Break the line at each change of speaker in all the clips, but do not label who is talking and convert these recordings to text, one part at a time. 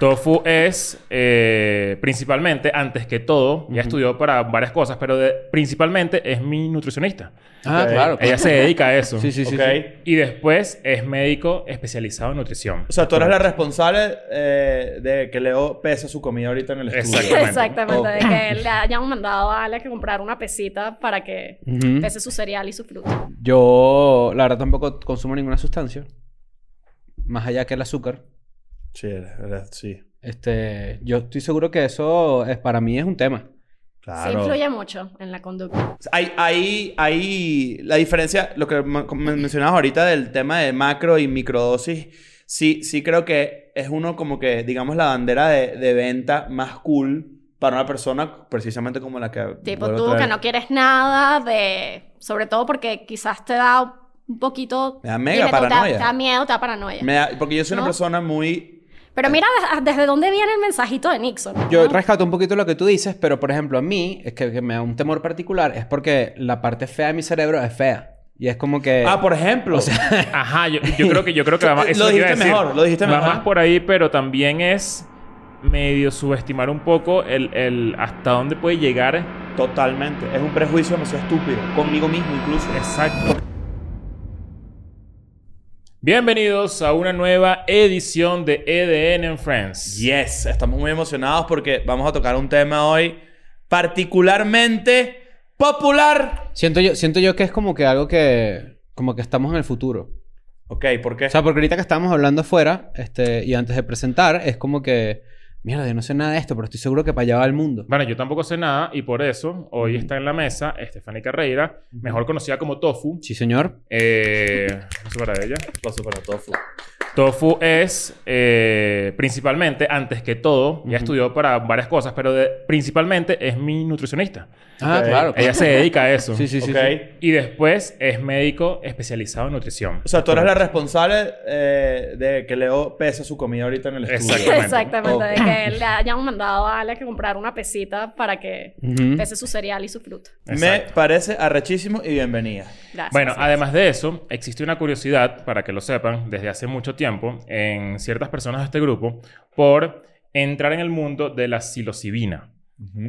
Tofu es eh, principalmente, antes que todo, ya estudió para varias cosas, pero de- principalmente es mi nutricionista.
Ah,
Ok.
claro.
Ella se dedica a eso.
Sí, sí, sí.
Ok.
sí.
Y después es médico especializado en nutrición.
O sea, tú eres la responsable eh, de que Leo pese su comida ahorita en el estudio.
Exactamente.
Exactamente, de
Ok.
que le hayan mandado a Ale que comprar una pesita para que
Ujú.
pese su cereal y su fruta.
Yo, la verdad, tampoco consumo ninguna sustancia. Más allá que el azúcar.
Sí, eres- sí.
Este, yo estoy seguro que eso es, para mí es un tema.
Sí
Claro.
influye mucho en la conducta.
Hay, hay, hay la diferencia, lo que me- me mencionabas ahorita del tema de macro y microdosis, sí, sí creo que es uno como que, digamos, la bandera de, de venta más cool para una persona precisamente como la que...
Tipo tú
traer.
que no quieres nada de... Sobre todo porque quizás te da un poquito...
Me da mega
tú, te da-
paranoia.
Te da miedo, te da paranoia.
Me da- porque yo soy una
¿No?
persona muy...
Pero mira des- desde dónde viene el mensajito de Nixon.
Yo rescato un poquito lo que tú dices, pero por ejemplo, a mí, es que, que me da un temor particular, es porque la parte fea de mi cerebro es fea. Y es como que.
Ah, por ejemplo.
Ajá, yo, yo creo que yo creo que va más, eso
Lo dijiste
decir.
mejor, lo dijiste
Va
mejor.
más por ahí, pero también es medio subestimar un poco el, el hasta dónde puede llegar.
Totalmente. Es un prejuicio demasiado estúpido. Conmigo mismo incluso.
Exacto. Bienvenidos a una nueva edición de EDN en Friends.
Yes, estamos muy emocionados porque vamos a tocar un tema hoy particularmente popular.
Siento yo, siento yo que es como que algo que. Como que estamos en el futuro.
Ok, ¿por qué?
O sea, porque ahorita que estábamos hablando afuera, este, y antes de presentar, es como que. Mierda, yo no sé nada de esto, pero estoy seguro que para allá va el mundo.
Bueno, yo tampoco sé nada y por eso hoy está en la mesa Estefania Carreira, mejor conocida como Tofu.
Sí, señor.
Eh, no sé para ella.
Paso para tofu.
Tofu es eh, principalmente, antes que todo, ya estudió para varias cosas, pero de- principalmente es mi nutricionista.
Ah,
Ok.
claro.
Ella se dedica a eso.
Sí, sí, sí.
ok.
sí.
Y después es médico especializado en nutrición.
O sea, tú eres la responsable eh, de que Leo pese su comida ahorita en el estudio.
Exactamente.
Exactamente,
Ok.
de que le hayan mandado a Ale que comprar una pesita para que
Ujú.
pese su cereal y su fruta.
Me
Exacto.
parece arrechísimo y bienvenida.
Gracias.
Bueno, además de eso, existe una curiosidad, para que lo sepan, desde hace mucho tiempo, en ciertas personas de este grupo, por entrar en el mundo de la psilocibina.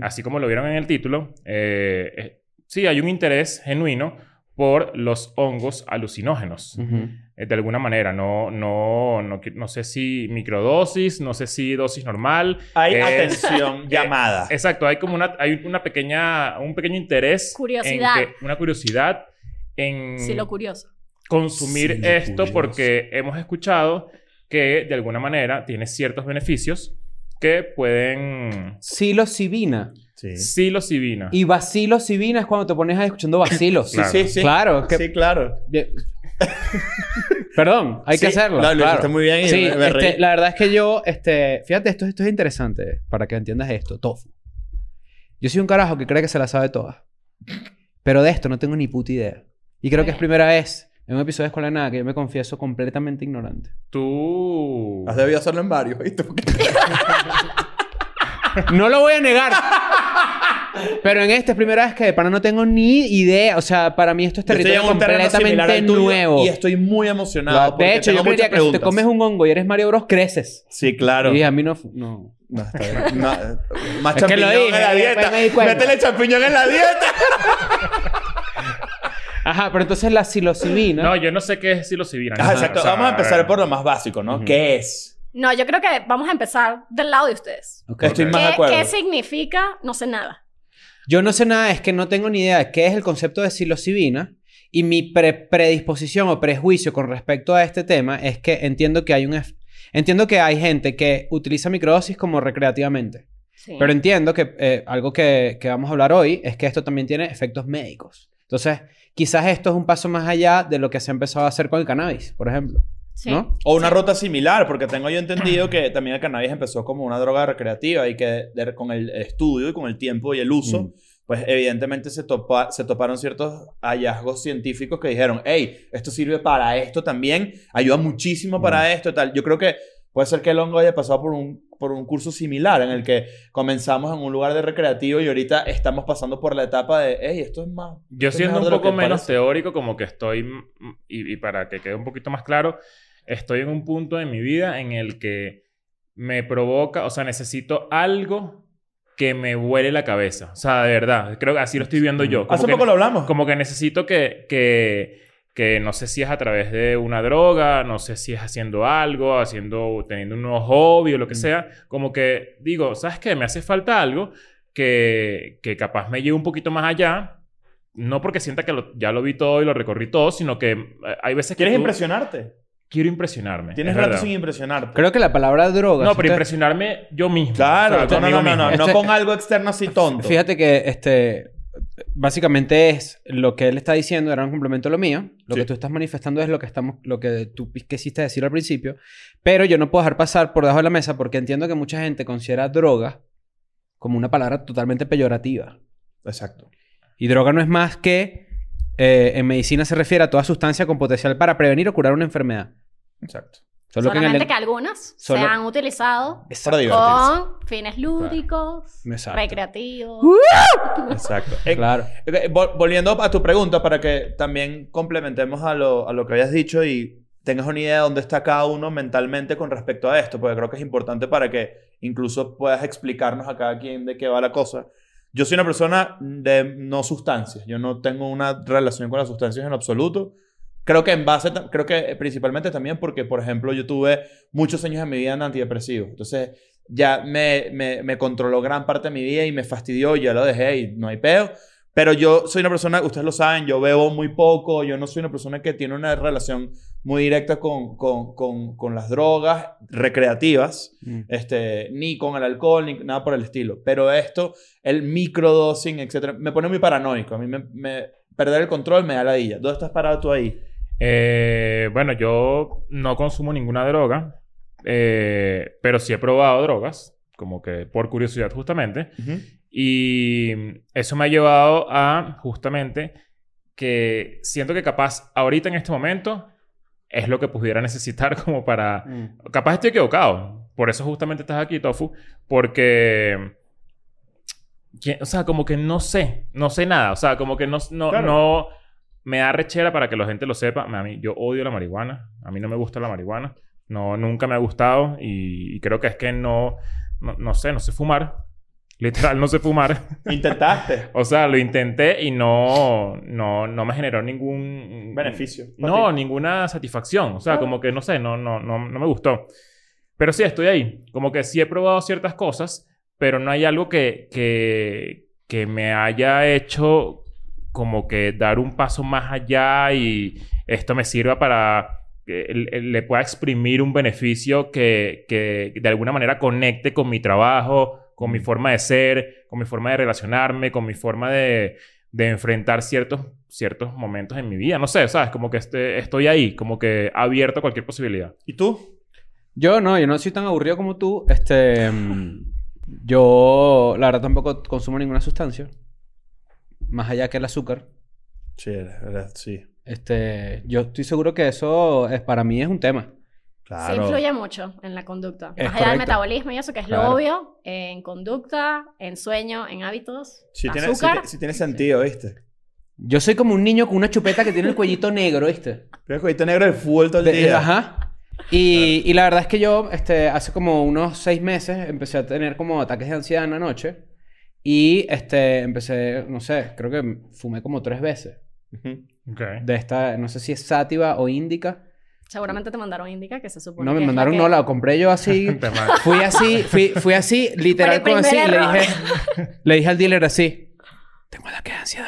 Así como lo vieron en el título, eh, eh, sí hay un interés genuino por los hongos alucinógenos.
Ujú.
Eh, de alguna manera, no, no, no, no sé si microdosis, no sé si dosis normal.
Hay
Es-
atención
eh,
llamada.
Exacto, hay como una, hay una pequeña, un pequeño interés. en
Curiosidad.
que- una curiosidad en
Sí, lo curioso.
Consumir
Sí,
esto
curioso.
porque hemos escuchado que de alguna manera tiene ciertos beneficios que pueden...
Psilocibina.
Sí.
Psilocibina.
Y bacilocibina es cuando te pones ahí escuchando vacilos.
Sí, sí, sí.
Claro, que-
Sí, claro.
Perdón, hay que hacerlo.
lo- lo
claro.
hiciste muy bien y
Sí,
me- me
este, la verdad es que yo, este, fíjate, esto, esto es interesante para que entiendas esto. Tofu. Yo soy un carajo que cree que se la sabe todas. Pero de esto no tengo ni puta idea. Y creo que es primera vez en un episodio de Escuela de Nada que yo me confieso completamente ignorante.
Tú...
Has debido hacerlo en varios, ¿viste? Porque-
No lo voy a negar. Pero en esta es primera vez que de pana no tengo ni idea. O sea, para mí esto es territorio
en un terreno similar
completamente
al tuyo
nuevo.
Y estoy muy emocionado.
de hecho, yo
muchas
que si te comes un hongo y eres Mario Bros, creces.
Sí, claro.
Y a mí no... no.
No, está bien. No, más
Es que lo
champiñón
dije,
en la dieta.
me di cuenta.
Métele champiñón en la dieta.
Ajá, pero entonces la psilocibina...
No, yo no sé qué es psilocibina. Ajá,
exacto.
o sea,
Vamos a empezar por lo más básico, ¿no?
Ujú.
¿Qué es?
No, yo creo que vamos a empezar del lado de ustedes.
Ok.
Estoy más de
¿Qué,
acuerdo.
qué significa? No sé nada.
Yo no sé nada, es que no tengo ni idea de qué es el concepto de psilocibina. Y mi pre- predisposición o prejuicio con respecto a este tema es que entiendo que hay un... Entiendo que hay gente que utiliza microdosis como recreativamente.
Sí.
Pero entiendo que eh, algo que, que vamos a hablar hoy es que esto también tiene efectos médicos. Entonces, quizás esto es un paso más allá de lo que se ha empezado a hacer con el cannabis, por ejemplo.
Sí.
¿No?
O una ruta similar, porque tengo yo entendido que también el cannabis empezó como una droga recreativa y que de- con el estudio y con el tiempo y el uso,
Mm.
pues evidentemente se, topa- se toparon ciertos hallazgos científicos que dijeron, hey, esto sirve para esto también, ayuda muchísimo para esto y tal. Yo creo que puede ser que el hongo haya pasado por un, por un curso similar en el que comenzamos en un lugar de recreativo y ahorita estamos pasando por la etapa de, hey, esto es más...
Yo siendo un poco menos
parece".
teórico, como que estoy, mm, y, y para que quede un poquito más claro, estoy en un punto de mi vida en el que me provoca, o sea, necesito algo que me vuele la cabeza. O sea, de verdad, creo que así lo estoy viendo yo. Como
Hace
que-
poco lo hablamos.
como que necesito que, que, que no sé si es a través de una droga, no sé si es haciendo algo, haciendo, teniendo un nuevo hobby o lo que
Mm.
sea. Como que digo, ¿sabes qué? Me hace falta algo que, que capaz me lleve un poquito más allá. No porque sienta que lo- ya lo vi todo y lo recorrí todo, sino que eh, hay veces que
¿Quieres
tú-
impresionarte?
quiero impresionarme.
Tienes
es
rato
verdad.
sin impresionarte.
Creo que la palabra droga...
No,
si
pero
usted-
impresionarme yo mismo.
Claro,
O sea,
no, no, no, no, no.
Este-
no con algo externo así tonto.
Fíjate que este básicamente es lo que él está diciendo era un complemento a lo mío. Lo
Sí.
que tú estás manifestando es lo que estamos lo que tú quisiste decir al principio, pero yo no puedo dejar pasar por debajo de la mesa porque entiendo que mucha gente considera droga como una palabra totalmente peyorativa.
Exacto.
Y droga no es más que eh, en medicina se refiere a toda sustancia con potencial para prevenir o curar una enfermedad.
Exacto.
Solo que en
Solamente
el-
que algunas
solo-
se han utilizado con fines lúdicos,
Exacto.
recreativos.
Exacto. Eh,
Claro.
volviendo a tu pregunta, para que también complementemos a lo, a lo que habías dicho y tengas una idea de dónde está cada uno mentalmente con respecto a esto, porque creo que es importante para que incluso puedas explicarnos a cada quien de qué va la cosa. Yo soy una persona de no sustancias. Yo no tengo una relación con las sustancias en absoluto. Creo que en base, creo que principalmente también porque, por ejemplo, yo tuve muchos años en mi vida en antidepresivos. Entonces, ya me, me, me controló gran parte de mi vida y me fastidió y ya lo dejé y no hay peo. Pero yo soy una persona, ustedes lo saben, yo bebo muy poco, yo no soy una persona que tiene una relación muy directa con, con, con, con las drogas recreativas,
Mm.
este, ni con el alcohol, ni nada por el estilo. Pero esto, el microdosing, etcétera, me pone muy paranoico. A mí me, me- perder el control me da la ¿Dónde estás parado tú ahí?
Eh, bueno, yo no consumo ninguna droga, eh, pero sí he probado drogas, como que por curiosidad justamente. Y eso me ha llevado a justamente que siento que capaz ahorita en este momento es lo que pudiera necesitar como para...
Mm.
Capaz estoy equivocado. Por eso justamente estás aquí, Tofu. Porque... que- O sea, como que no sé. No sé nada. O sea, como que no... no,
Claro.
no me da rechera para que la gente lo sepa. A mí, yo odio la marihuana. A mí no me gusta la marihuana. No, nunca me ha gustado. Y, y creo que es que no... No, no sé, no sé fumar. Literal, no sé fumar.
Intentaste.
o sea, lo intenté y no... No, no me generó ningún...
Beneficio.
No,
ti.
ninguna satisfacción. O sea,
Claro.
como que no sé, no, no, no, no me gustó. Pero sí, estoy ahí. Como que sí he probado ciertas cosas, pero no hay algo que, que, que me haya hecho como que dar un paso más allá y esto me sirva para que le pueda exprimir un beneficio que, que de alguna manera conecte con mi trabajo, con mi forma de ser, con mi forma de relacionarme, con mi forma de, de enfrentar ciertos, ciertos momentos en mi vida. No sé, ¿sabes? Como que este, estoy ahí, como que abierto a cualquier posibilidad.
¿Y tú?
Yo no, yo no soy tan aburrido como tú. Este, mm, yo, la verdad, tampoco consumo ninguna sustancia. Más allá que el azúcar.
Sí, sí.
Este, yo estoy seguro que eso es, para mí es un tema.
Claro.
Sí influye mucho en la conducta.
Es
Más allá del metabolismo y eso, que es
Claro.
lo obvio, en conducta, en sueño, en hábitos,
Sí tiene,
azúcar.
tiene sentido, ¿viste?
Yo soy como un niño con una chupeta que tiene el cuellito negro, ¿viste?
Creo que ahorita negro del fútbol todo el
De-
día.
ajá. Y, y la verdad es que yo, este, hace como unos seis meses empecé a tener como ataques de ansiedad en la noche. Y este, empecé, no sé, creo que fumé como tres veces.
Ujú.
Ok.
De esta, no sé si es sátiva o índica.
Seguramente te mandaron indica que se supone
No, me
que la
mandaron,
que-
no, la compré yo así. Fui así, fui, fui así, literal como así. Y le dije, le dije al dealer así: Tengo ataque de ansiedad.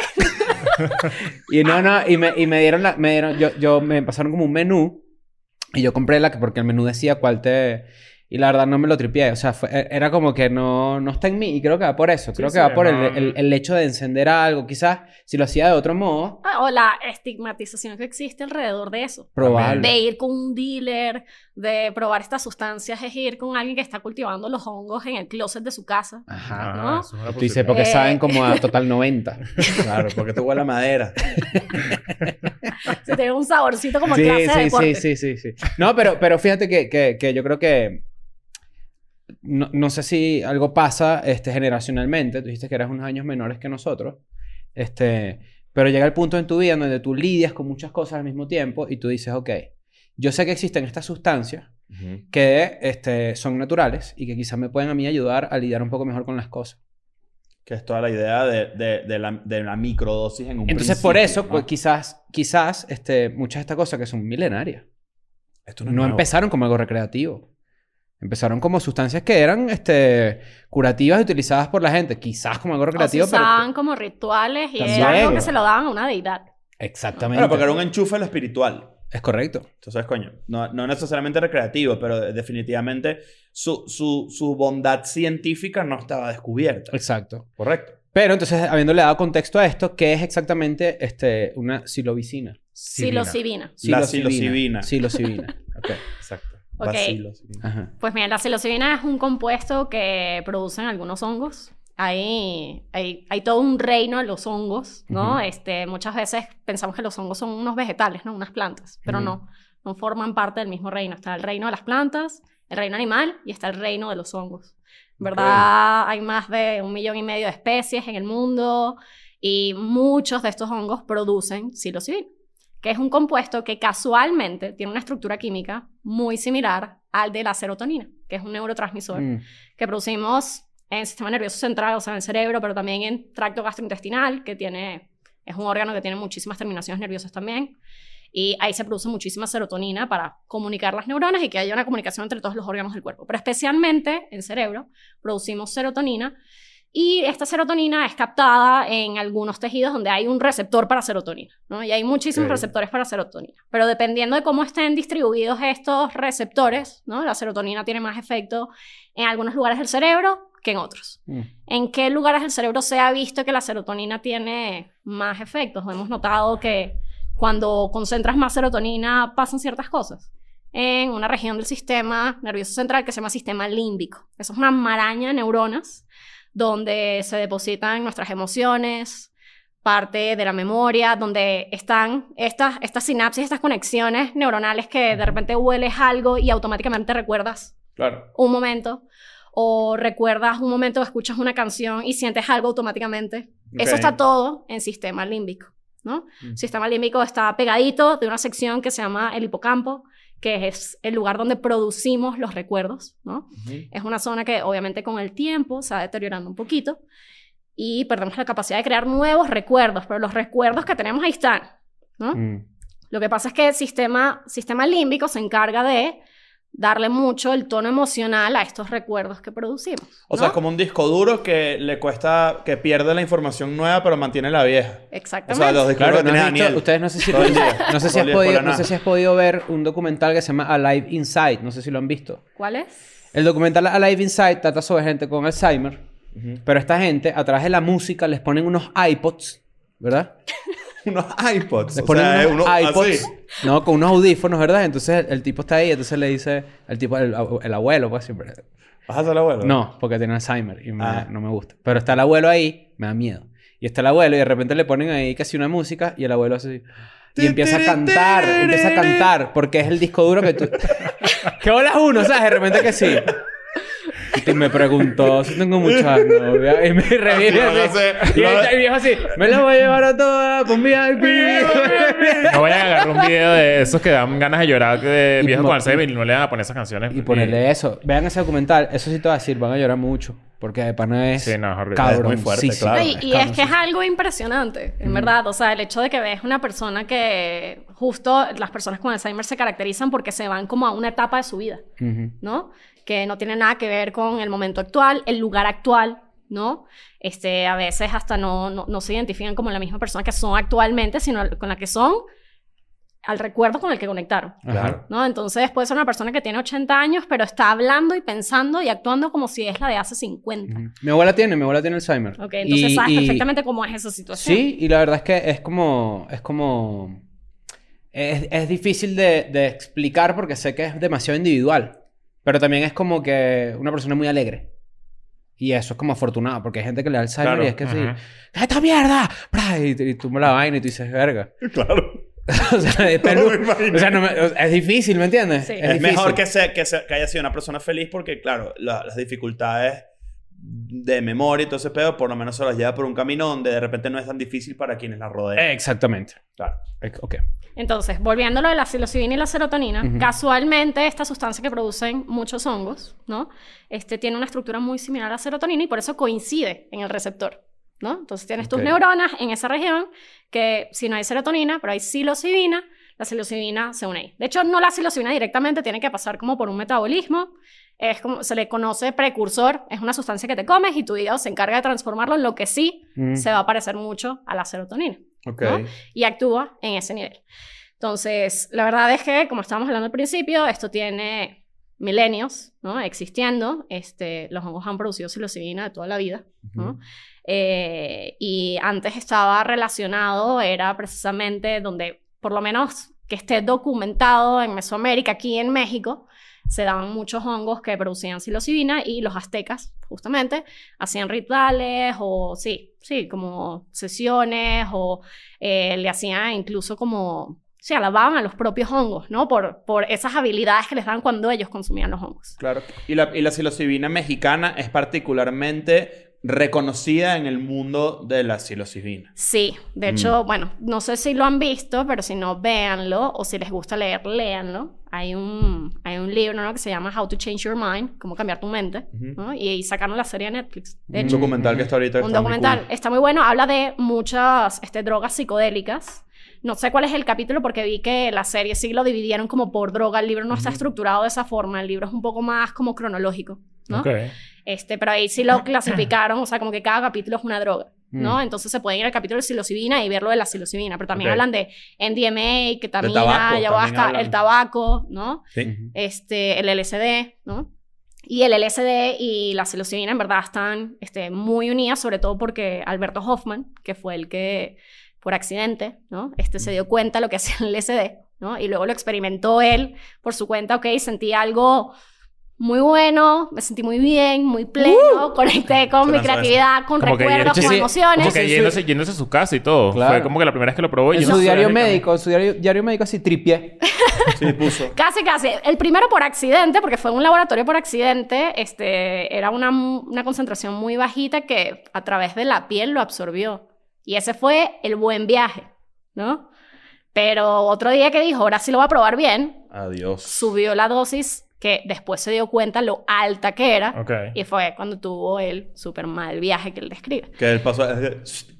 y no, no, y me, y me dieron la. Me dieron, yo, yo, me pasaron como un menú. Y yo compré la que, porque el menú decía cuál te. Y la verdad no me lo tripié. O sea, fue- e- era como que no, no está en mí. Y creo que va por eso.
Sí,
Creo que
sí,
va por el, el, el hecho de encender algo. Quizás si lo hacía de otro modo,
Ah, O la estigmatización que existe alrededor de eso.
probable.
De ir con un dealer, de probar estas sustancias, es ir con alguien que está cultivando los hongos en el closet de su casa.
Ajá.
Ah,
¿no?
es una
Tú dices, porque
Eh.
saben como a total 90.
Claro, porque te huele a madera.
Se tiene un saborcito como
sí,
clase de
sí,
deporte.
sí, sí, sí, sí. No, pero, pero fíjate que, que, que yo creo que... No, no sé si algo pasa este, generacionalmente. Tú dijiste que eras unos años menores que nosotros. Este, pero llega el punto en tu vida en donde tú lidias con muchas cosas al mismo tiempo y tú dices, ok, yo sé que existen estas sustancias que este, son naturales y que quizás me pueden a mí ayudar a lidiar un poco mejor con las cosas.
Que es toda la idea de, de, de la, de la microdosis en un
Entonces, por eso,
¿no?
pues quizás, quizás este, muchas de estas cosas que son milenarias
Esto
no, empezaron como algo recreativo. Empezaron como sustancias que eran este, curativas y utilizadas por la gente. Quizás como algo
O se
recreativo, pero...
usaban como rituales y
También.
era algo que se lo daban a una deidad.
Exactamente.
Bueno, porque era un enchufe en lo espiritual.
Es correcto.
Entonces, coño, no, no necesariamente recreativo, pero definitivamente su, su, su bondad científica no estaba descubierta.
Exacto.
Correcto.
Pero entonces, habiéndole dado contexto a esto, ¿qué es exactamente este, una silobicina?
Psilocibina.
La psilocibina.
Psilocibina. Ok.
Exacto.
Ok.
Ajá.
Pues mira, la psilocibina es un compuesto que producen algunos hongos. Hay, hay, hay todo un reino de los hongos, ¿no? Este, muchas veces pensamos que los hongos son unos vegetales, ¿no? Unas plantas, pero no, no forman parte del mismo reino. Está el reino de las plantas, el reino animal y está el reino de los hongos. ¿Verdad? Hay más de un millón y medio de especies en el mundo y muchos de estos hongos producen psilocibina, que es un compuesto que casualmente tiene una estructura química muy similar al de la serotonina, que es un neurotransmisor
Mm.
que producimos en el sistema nervioso central, o sea, en el cerebro, pero también en tracto gastrointestinal, que tiene, es un órgano que tiene muchísimas terminaciones nerviosas también. Y ahí se produce muchísima serotonina para comunicar las neuronas y que haya una comunicación entre todos los órganos del cuerpo. Pero especialmente en cerebro producimos serotonina y esta serotonina es captada en algunos tejidos donde hay un receptor para serotonina, ¿no? Y hay muchísimos receptores para serotonina. Pero dependiendo de cómo estén distribuidos estos receptores, ¿no? La serotonina tiene más efecto en algunos lugares del cerebro que en otros.
Mm.
¿En qué lugares del cerebro se ha visto que la serotonina tiene más efectos? Hemos notado que cuando concentras más serotonina pasan ciertas cosas. En una región del sistema nervioso central que se llama sistema límbico. Eso es una maraña de neuronas donde se depositan nuestras emociones, parte de la memoria, donde están estas, estas sinapsis, estas conexiones neuronales que de repente hueles algo y automáticamente recuerdas
Claro.
un momento o recuerdas un momento, escuchas una canción y sientes algo automáticamente. Eso está todo en sistema límbico, ¿no?
Mm.
Sistema límbico está pegadito de una sección que se llama el hipocampo, que es el lugar donde producimos los recuerdos, ¿no? Es una zona que obviamente con el tiempo se va deteriorando un poquito y perdemos la capacidad de crear nuevos recuerdos, pero los recuerdos que tenemos ahí están, ¿no?
Mm.
Lo que pasa es que el sistema, sistema límbico se encarga de darle mucho el tono emocional a estos recuerdos que producimos.
O sea, es como un disco duro que le cuesta, que pierde la información nueva, pero mantiene la vieja. O
Exactamente.
sea, los discos
Claro, ¿no
Daniel.
ustedes no sé si, no sé si has podido, no sé si has podido ver un documental que se llama Alive Inside. No sé si lo han visto.
¿Cuál es?
El documental Alive Inside trata sobre gente con Alzheimer. Pero esta gente, a través de la música, les ponen unos iPods, ¿verdad?
Unos iPods.
Les
o
ponen
sea,
unos
uno
iPods,
así.
no, con unos audífonos, ¿verdad? Entonces el, el tipo está ahí, entonces le dice, el tipo, el, el abuelo, pues siempre.
¿Vas a el abuelo?
No, porque tiene Alzheimer y me-
Ah.
no me gusta. Pero está el abuelo ahí, me da miedo. Y está el abuelo y de repente le ponen ahí casi una música y el abuelo hace así. Y empieza a cantar, empieza a cantar, porque es el disco duro que tú... ¿Qué bolas uno, sabes? De repente que sí. Y me preguntó si tengo muchas novias. Y me reviene
Así,
Y el viejo así, me las voy a llevar a todas con VIP.
No vayan a agarrar un video de esos que dan ganas de llorar de viejos con Alzheimer y no le van a poner esas canciones.
y ponerle eso. Vean ese documental. Eso sí te voy a decir, van a llorar mucho. Porque de pana es
Sí, no, es
cabrón.
Es muy fuerte, claro.
y y es que es algo impresionante, en verdad. O sea, el hecho de que ves una persona que justo las personas con Alzheimer se caracterizan porque se van como a una etapa de su vida. ¿no? Que no tiene nada que ver con el momento actual, el lugar actual, ¿no? Este, a veces hasta no, no, no se identifican como la misma persona que son actualmente, sino con la que son al recuerdo con el que conectaron,
Claro.
¿no? Entonces puede ser una persona que tiene 80 años, pero está hablando y pensando y actuando como si es la de hace 50.
Mi abuela tiene, mi abuela tiene Alzheimer.
Ok, entonces
Y-
sabes
y-
perfectamente cómo es esa situación.
Sí, y la verdad es que es como. Es como. Es, es difícil de, de explicar porque sé que es demasiado individual. Pero también es como que una persona muy alegre. Y eso es como afortunado, porque hay gente que le da Alzheimer
Claro.
y es que sí.
Ujú.
¡Esta mierda! Y, y tú me la vaina y tú dices, verga.
Claro.
o sea, es,
No me
pelu-
imagino.
o sea, no me- es difícil, ¿me entiendes?
Sí.
Es, mejor que, sea, que, sea- que haya sido una persona feliz porque, claro, la- las dificultades de memoria y todo ese pedo, por lo menos se las lleva por un camino donde de repente no es tan difícil para quienes la rodean.
Exactamente.
Claro.
Ok.
Entonces, volviendo a lo de la psilocibina y la serotonina, casualmente esta sustancia que producen muchos hongos, ¿no? Este tiene una estructura muy similar a la serotonina y por eso coincide en el receptor, ¿no? Entonces tienes tus neuronas en esa región que si no hay serotonina, pero hay psilocibina, la psilocibina se une ahí. De hecho, no la psilocibina directamente, tiene que pasar como por un metabolismo. Es como se le conoce precursor, es una sustancia que te comes y tu hígado se encarga de transformarlo en lo que sí
Mm.
se va a parecer mucho a la serotonina Y actúa en ese nivel. Entonces, la verdad es que, como estábamos hablando al principio, esto tiene milenios ¿no? existiendo. Este, los hongos han producido psilocibina de toda la vida. Eh, y antes estaba relacionado, era precisamente donde, por lo menos que esté documentado en Mesoamérica, aquí en México, se daban muchos hongos que producían psilocibina y los aztecas, justamente, hacían rituales o, sí, sí, como sesiones o eh, le hacían incluso como, sí, alababan a los propios hongos, ¿no? Por, por esas habilidades que les dan cuando ellos consumían los hongos.
Claro. Y la, y la psilocibina mexicana es particularmente reconocida en el mundo de la psilocibina.
Sí, de
Mm.
hecho, bueno, no sé si lo han visto, pero si no, véanlo, o si les gusta leer, léanlo. Hay un, hay un libro ¿no? que se llama How to Change Your Mind, cómo cambiar tu mente. ¿no? y, y sacaron la serie de Netflix. De
Un
hecho,
documental que está ahorita.
un
está muy
documental.
cool.
Está muy bueno, habla de muchas este, drogas psicodélicas. No sé cuál es el capítulo porque vi que la serie sí lo dividieron como por droga. El libro no está
Ujú.
estructurado de esa forma. El libro es un poco más como cronológico, ¿no?
Ok.
Este, pero ahí sí lo clasificaron, o sea, como que cada capítulo es una droga, ¿no?
Mm.
Entonces se pueden ir al capítulo de psilocibina y ver lo de la psilocibina, pero también hablan de MDMA, ketamina,
tabaco, también
ayahuasca, el tabaco, ¿no?
Sí.
Este, el LSD, ¿no? Y el LSD y la psilocibina en verdad están este, muy unidas, sobre todo porque Alberto Hoffman, que fue el que por accidente, ¿no? Este se dio cuenta de lo que hacía el LSD, ¿no? Y luego lo experimentó él por su cuenta, ok, sentí algo muy bueno, me sentí muy bien, muy pleno, conecté con mi creatividad, con
Como
recuerdos, con
sí,
emociones.
Como que yéndose, yéndose a su casa y todo.
Claro.
Fue como que la primera vez que lo probó.
En su
a
diario médico, en su diario, diario médico así tripié.
Sí, puso.
Casi, casi. El primero por accidente, porque fue un laboratorio por accidente, este, era una, una concentración muy bajita que a través de la piel lo absorbió. Y ese fue el buen viaje, ¿no? Pero otro día que dijo, ahora sí lo voy a probar bien,
Adiós.
subió la dosis que después se dio cuenta lo alta que era.
Ok.
Y fue cuando tuvo el súper mal viaje que él describe.
Que él pasó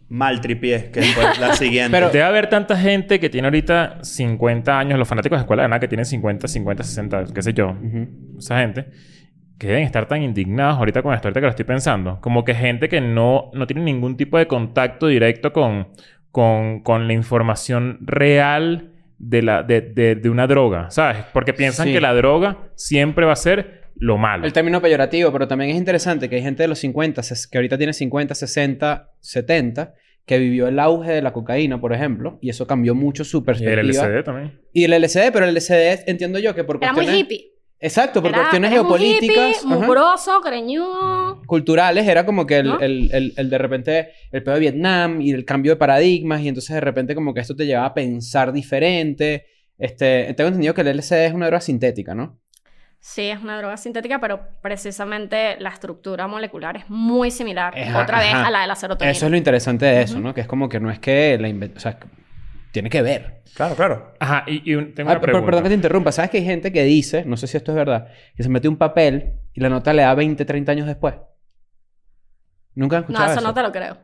mal tripié, que fue la siguiente.
Pero-
Debe haber tanta gente que tiene ahorita 50 años, los fanáticos de escuela de nada que tienen 50, 50, 60, qué sé yo,
Ujú.
esa gente, que deben estar tan indignados ahorita con esto, ahorita que lo estoy pensando. Como que gente que no, no tiene ningún tipo de contacto directo con, con, con la información real de, la, de, de, de una droga, ¿sabes? Porque piensan
Sí.
que la droga siempre va a ser lo malo.
El término peyorativo, pero también es interesante que hay gente de los 50, ses- que ahorita tiene 50, 60, 70, que vivió el auge de la cocaína, por ejemplo, y eso cambió mucho su
y el
perspectiva.
LSD también.
Y el LSD, pero el LSD entiendo yo que por
Era muy hippie.
Exacto, por
Era-
cuestiones
eres un
geopolíticas,
hippie, mugroso, greñudo.
culturales, era como que el,
¿No?
el, el, el de repente el pedo de Vietnam y el cambio de paradigmas, y entonces de repente como que esto te llevaba a pensar diferente. Este, tengo entendido que el LSD es una droga sintética, ¿no?
Sí, es una droga sintética, pero precisamente la estructura molecular es muy similar, otra vez, a la de la serotonina.
Eso es lo interesante de eso. ¿no? Que es como que no es que la. O sea, tiene que ver.
Claro, claro.
Ajá, y, y un- tengo
Ah,
una pregunta.
perdón que te interrumpa. ¿Sabes que hay gente que dice, no sé si esto es verdad, que se mete un papel y la nota le da 20, 30 años después? ¿Nunca han
No,
escuchado
eso
eso?
no te lo creo.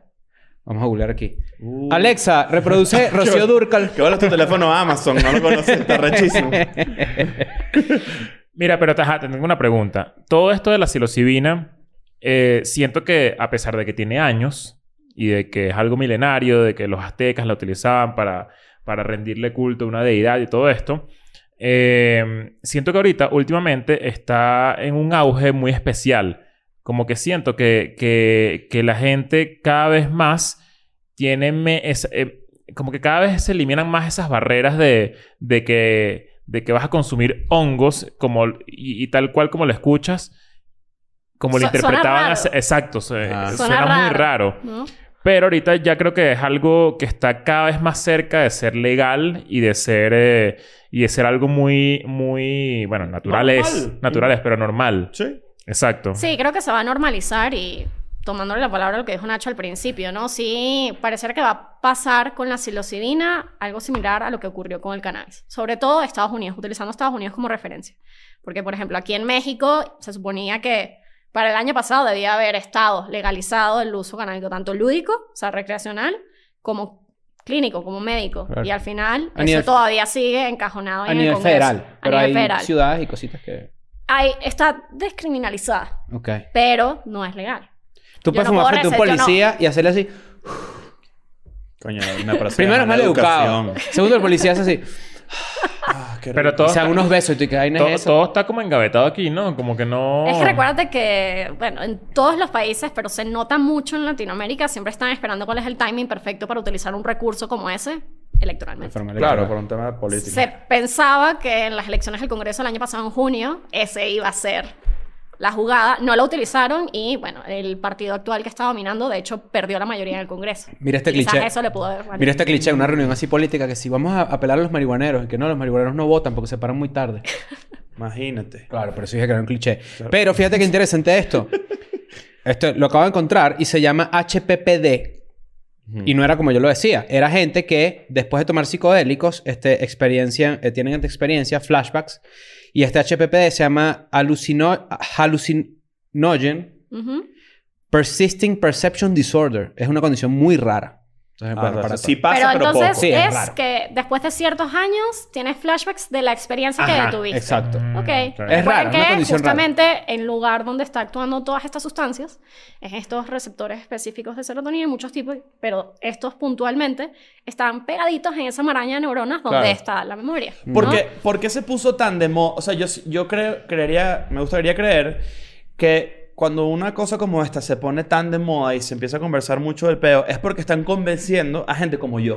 Vamos a googlear aquí.
Uh.
Alexa, reproduce Rocío Durcal.
Que ahora tu teléfono Amazon, no lo conoces, está rechísimo.
Mira, pero te tengo una pregunta. Todo esto de la psilocibina, eh, siento que a pesar de que tiene años y de que es algo milenario, de que los aztecas la utilizaban para, para rendirle culto a una deidad y todo esto, eh, siento que ahorita, últimamente, está en un auge muy especial. Como que siento que, que, que la gente cada vez más tiene... me- es- eh, como que cada vez se eliminan más esas barreras de, de que de que vas a consumir hongos como y, y tal cual como lo escuchas como lo
suena
interpretaban
raro.
hace- exacto
Ah.
suena,
Suena
muy
raro.
raro
¿no?
Pero ahorita ya creo que es algo que está cada vez más cerca de ser legal y de ser eh, y de ser algo muy muy bueno naturales
Normal.
naturales pero normal
Sí.
exacto
Sí, creo que se va a normalizar y tomándole la palabra a lo que dijo Nacho al principio, ¿no? Sí, pareciera que va a pasar con la psilocibina algo similar a lo que ocurrió con el cannabis. Sobre todo Estados Unidos, utilizando Estados Unidos como referencia. Porque, por ejemplo, aquí en México se suponía que para el año pasado debía haber estado legalizado el uso canábico, tanto lúdico, o sea, recreacional, como clínico, como médico.
Claro.
Y al final,
A
eso
nivel-
todavía sigue encajonado
A
en el
nivel
Congreso.
federal.
A
Pero
nivel
hay
federal.
ciudades y cositas que...
Hay- está descriminalizada,
Ok.
pero no es legal.
Tú puedes fumar frente a un
no-
policía y hacerle así.
Coño, me parece
Primero es
mala
mal educado.
educación.
Segundo, el policía hace así.
Ah, qué
Pero todo,
Y se dan unos besos y tú que vaina
todo,
es esa?
todo está como engavetado aquí, ¿no? Como que no...
Es que recuérdate que, bueno, en todos los países, pero se nota mucho en Latinoamérica, siempre están esperando cuál es el timing perfecto para utilizar un recurso como ese electoralmente.
forma
Claro,
electoral.
por un tema político.
Se pensaba que en las elecciones del Congreso el año pasado, en junio, ese iba a ser la jugada. No lo utilizaron y, bueno, el partido actual que está dominando, de hecho, perdió la mayoría en el Congreso.
Mira este
Quizás
cliché.
eso le pudo haber.
Mira este cliché, una reunión así política que si vamos a apelar a los marihuaneros, y que no, los marihuaneros no votan porque se paran muy tarde.
Imagínate.
Claro, pero eso dije que era un cliché. Pero fíjate qué interesante esto. Esto lo acabo de encontrar y se llama HPPD. Y no era como yo lo decía. Era gente que después de tomar psicodélicos, este, experiencia, eh, tienen experiencia, flashbacks. Y este HPPD se llama alucino, hallucinogen persisting perception disorder. Es una condición muy rara. Entonces,
Ah,
bueno, para
sí pasa,
pero
pero,
entonces
poco.
Sí, es
que después de ciertos años tienes flashbacks de la experiencia
Ajá,
que tuviste.
Exacto.
Mm,
Ok.
claro.
Es raro, es una
que
condición rara.
justamente el lugar donde está actuando todas estas sustancias es estos receptores específicos de serotonina y muchos tipos, pero estos puntualmente están pegaditos en esa maraña de neuronas donde
Claro.
está la memoria. ¿no?
¿Por qué, por qué se puso tan de moda? O sea, yo, yo creo, creería, me gustaría creer que cuando una cosa como esta se pone tan de moda y se empieza a conversar mucho del peo, es porque están convenciendo a gente como yo.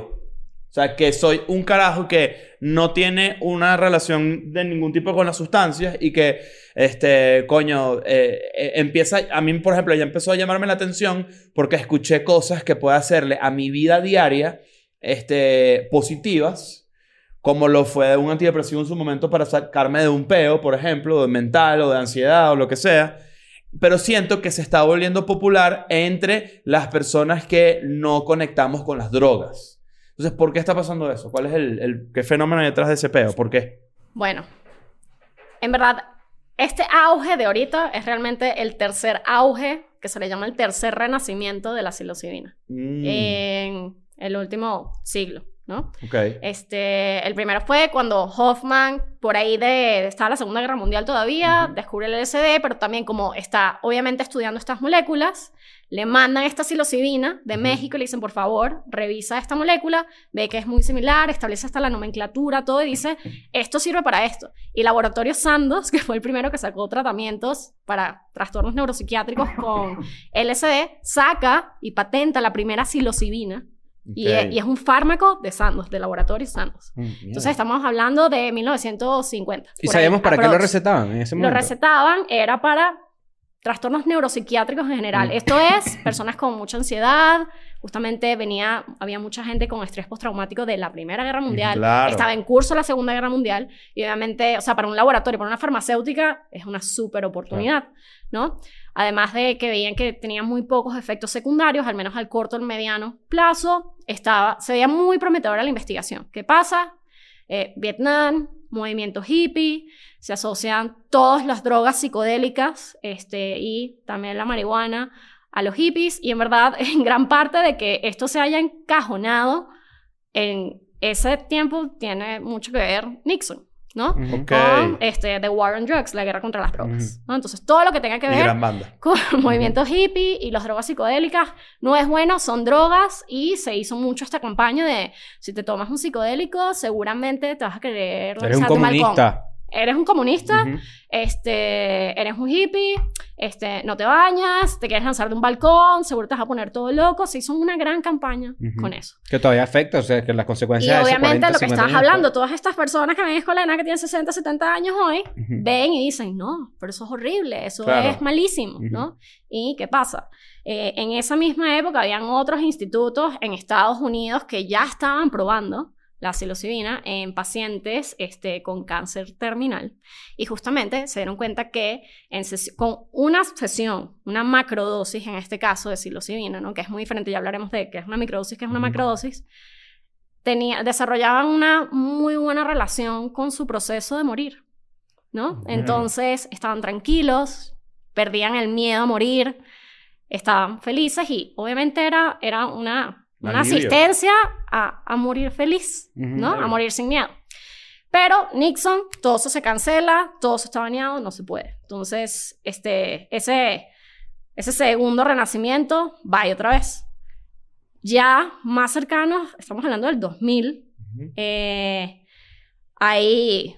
O sea, que soy un carajo que no tiene una relación de ningún tipo con las sustancias y que, este, coño, eh, eh, empieza, a mí, por ejemplo, ya empezó a llamarme la atención porque escuché cosas que puede hacerle a mi vida diaria, este, positivas, como lo fue un antidepresivo en su momento para sacarme de un peo, por ejemplo, de mental o de ansiedad o lo que sea. Pero siento que se está volviendo popular entre las personas que no conectamos con las drogas. Entonces, ¿por qué está pasando eso? ¿Cuál es el, el- qué fenómeno hay detrás de ese peo? ¿Por qué?
Bueno, en verdad, este auge de ahorita es realmente el tercer auge, que se le llama el tercer renacimiento de la psilocibina,
Mm,
en el último siglo, Este, el primero fue cuando Hoffman, por ahí de, estaba la Segunda Guerra Mundial todavía, descubre el LSD, pero también como está obviamente estudiando estas moléculas, le mandan esta psilocibina de México y le dicen, por favor, revisa esta molécula, ve que es muy similar, establece hasta la nomenclatura, todo, y dice, esto sirve para esto. Y Laboratorio Sandoz, que fue el primero que sacó tratamientos para trastornos neuropsiquiátricos con LSD, saca y patenta la primera psilocibina. Y,
Ok.
es, y es un fármaco de Sandoz, de Laboratorio Sandoz. Entonces estamos hablando de 1950.
¿Y sabíamos para qué lo recetaban en ese
Lo
momento?
recetaban era para trastornos neuropsiquiátricos en general.
Mm.
Esto es personas con mucha ansiedad. Justamente venía, había mucha gente con estrés postraumático de la Primera Guerra Mundial.
Claro.
Estaba en curso la Segunda Guerra Mundial. Y obviamente, o sea, para un laboratorio, para una farmacéutica, es una súper oportunidad, ¿no? Además de que veían que tenía muy pocos efectos secundarios, al menos al corto o mediano plazo, estaba, se veía muy prometedora la investigación. ¿Qué pasa? Eh, Vietnam, movimiento hippie, se asocian todas las drogas psicodélicas este, y también la marihuana a los hippies y en verdad en gran parte de que esto se haya encajonado en ese tiempo tiene mucho que ver Nixon, ¿no? Con este, The War on Drugs, la guerra contra las drogas. ¿no? Entonces todo lo que tenga que ver con movimientos hippie y las drogas psicodélicas no es bueno, son drogas y se hizo mucho esta campaña de si te tomas un psicodélico seguramente te vas a querer
Eres un comunista.
Eres un comunista,
Ujú.
este, eres un hippie, este, no te bañas, te quieres lanzar de un balcón, seguro te vas a poner todo loco. Se hizo una gran campaña
Ujú.
con eso.
Que todavía afecta, o sea, que las
Y
consecuencias de eso,
obviamente
40,
lo que
50
estabas hablando,
después.
todas estas personas que ven escuela que tienen 60, 70 años hoy,
Ujú.
ven y dicen, no, pero eso es horrible, eso
Claro.
es malísimo. ¿no? ¿Y qué pasa? Eh, en esa misma época habían otros institutos en Estados Unidos que ya estaban probando la psilocibina en pacientes este, con cáncer terminal. Y justamente se dieron cuenta que en con una sesión, una macrodosis en este caso de psilocibina, ¿no? que es muy diferente, ya hablaremos de qué es una microdosis, qué es una macrodosis, tenía, desarrollaban una muy buena relación con su proceso de morir. ¿no? Entonces estaban tranquilos, perdían el miedo a morir, estaban felices y obviamente era, era una, una asistencia a, a morir feliz. ¿no? A morir sin miedo. Pero Nixon, todo eso se cancela, todo eso está baneado, no se puede. Entonces, este, ese, ese segundo renacimiento va y otra vez. Ya más cercanos, estamos hablando del 2000, eh, hay,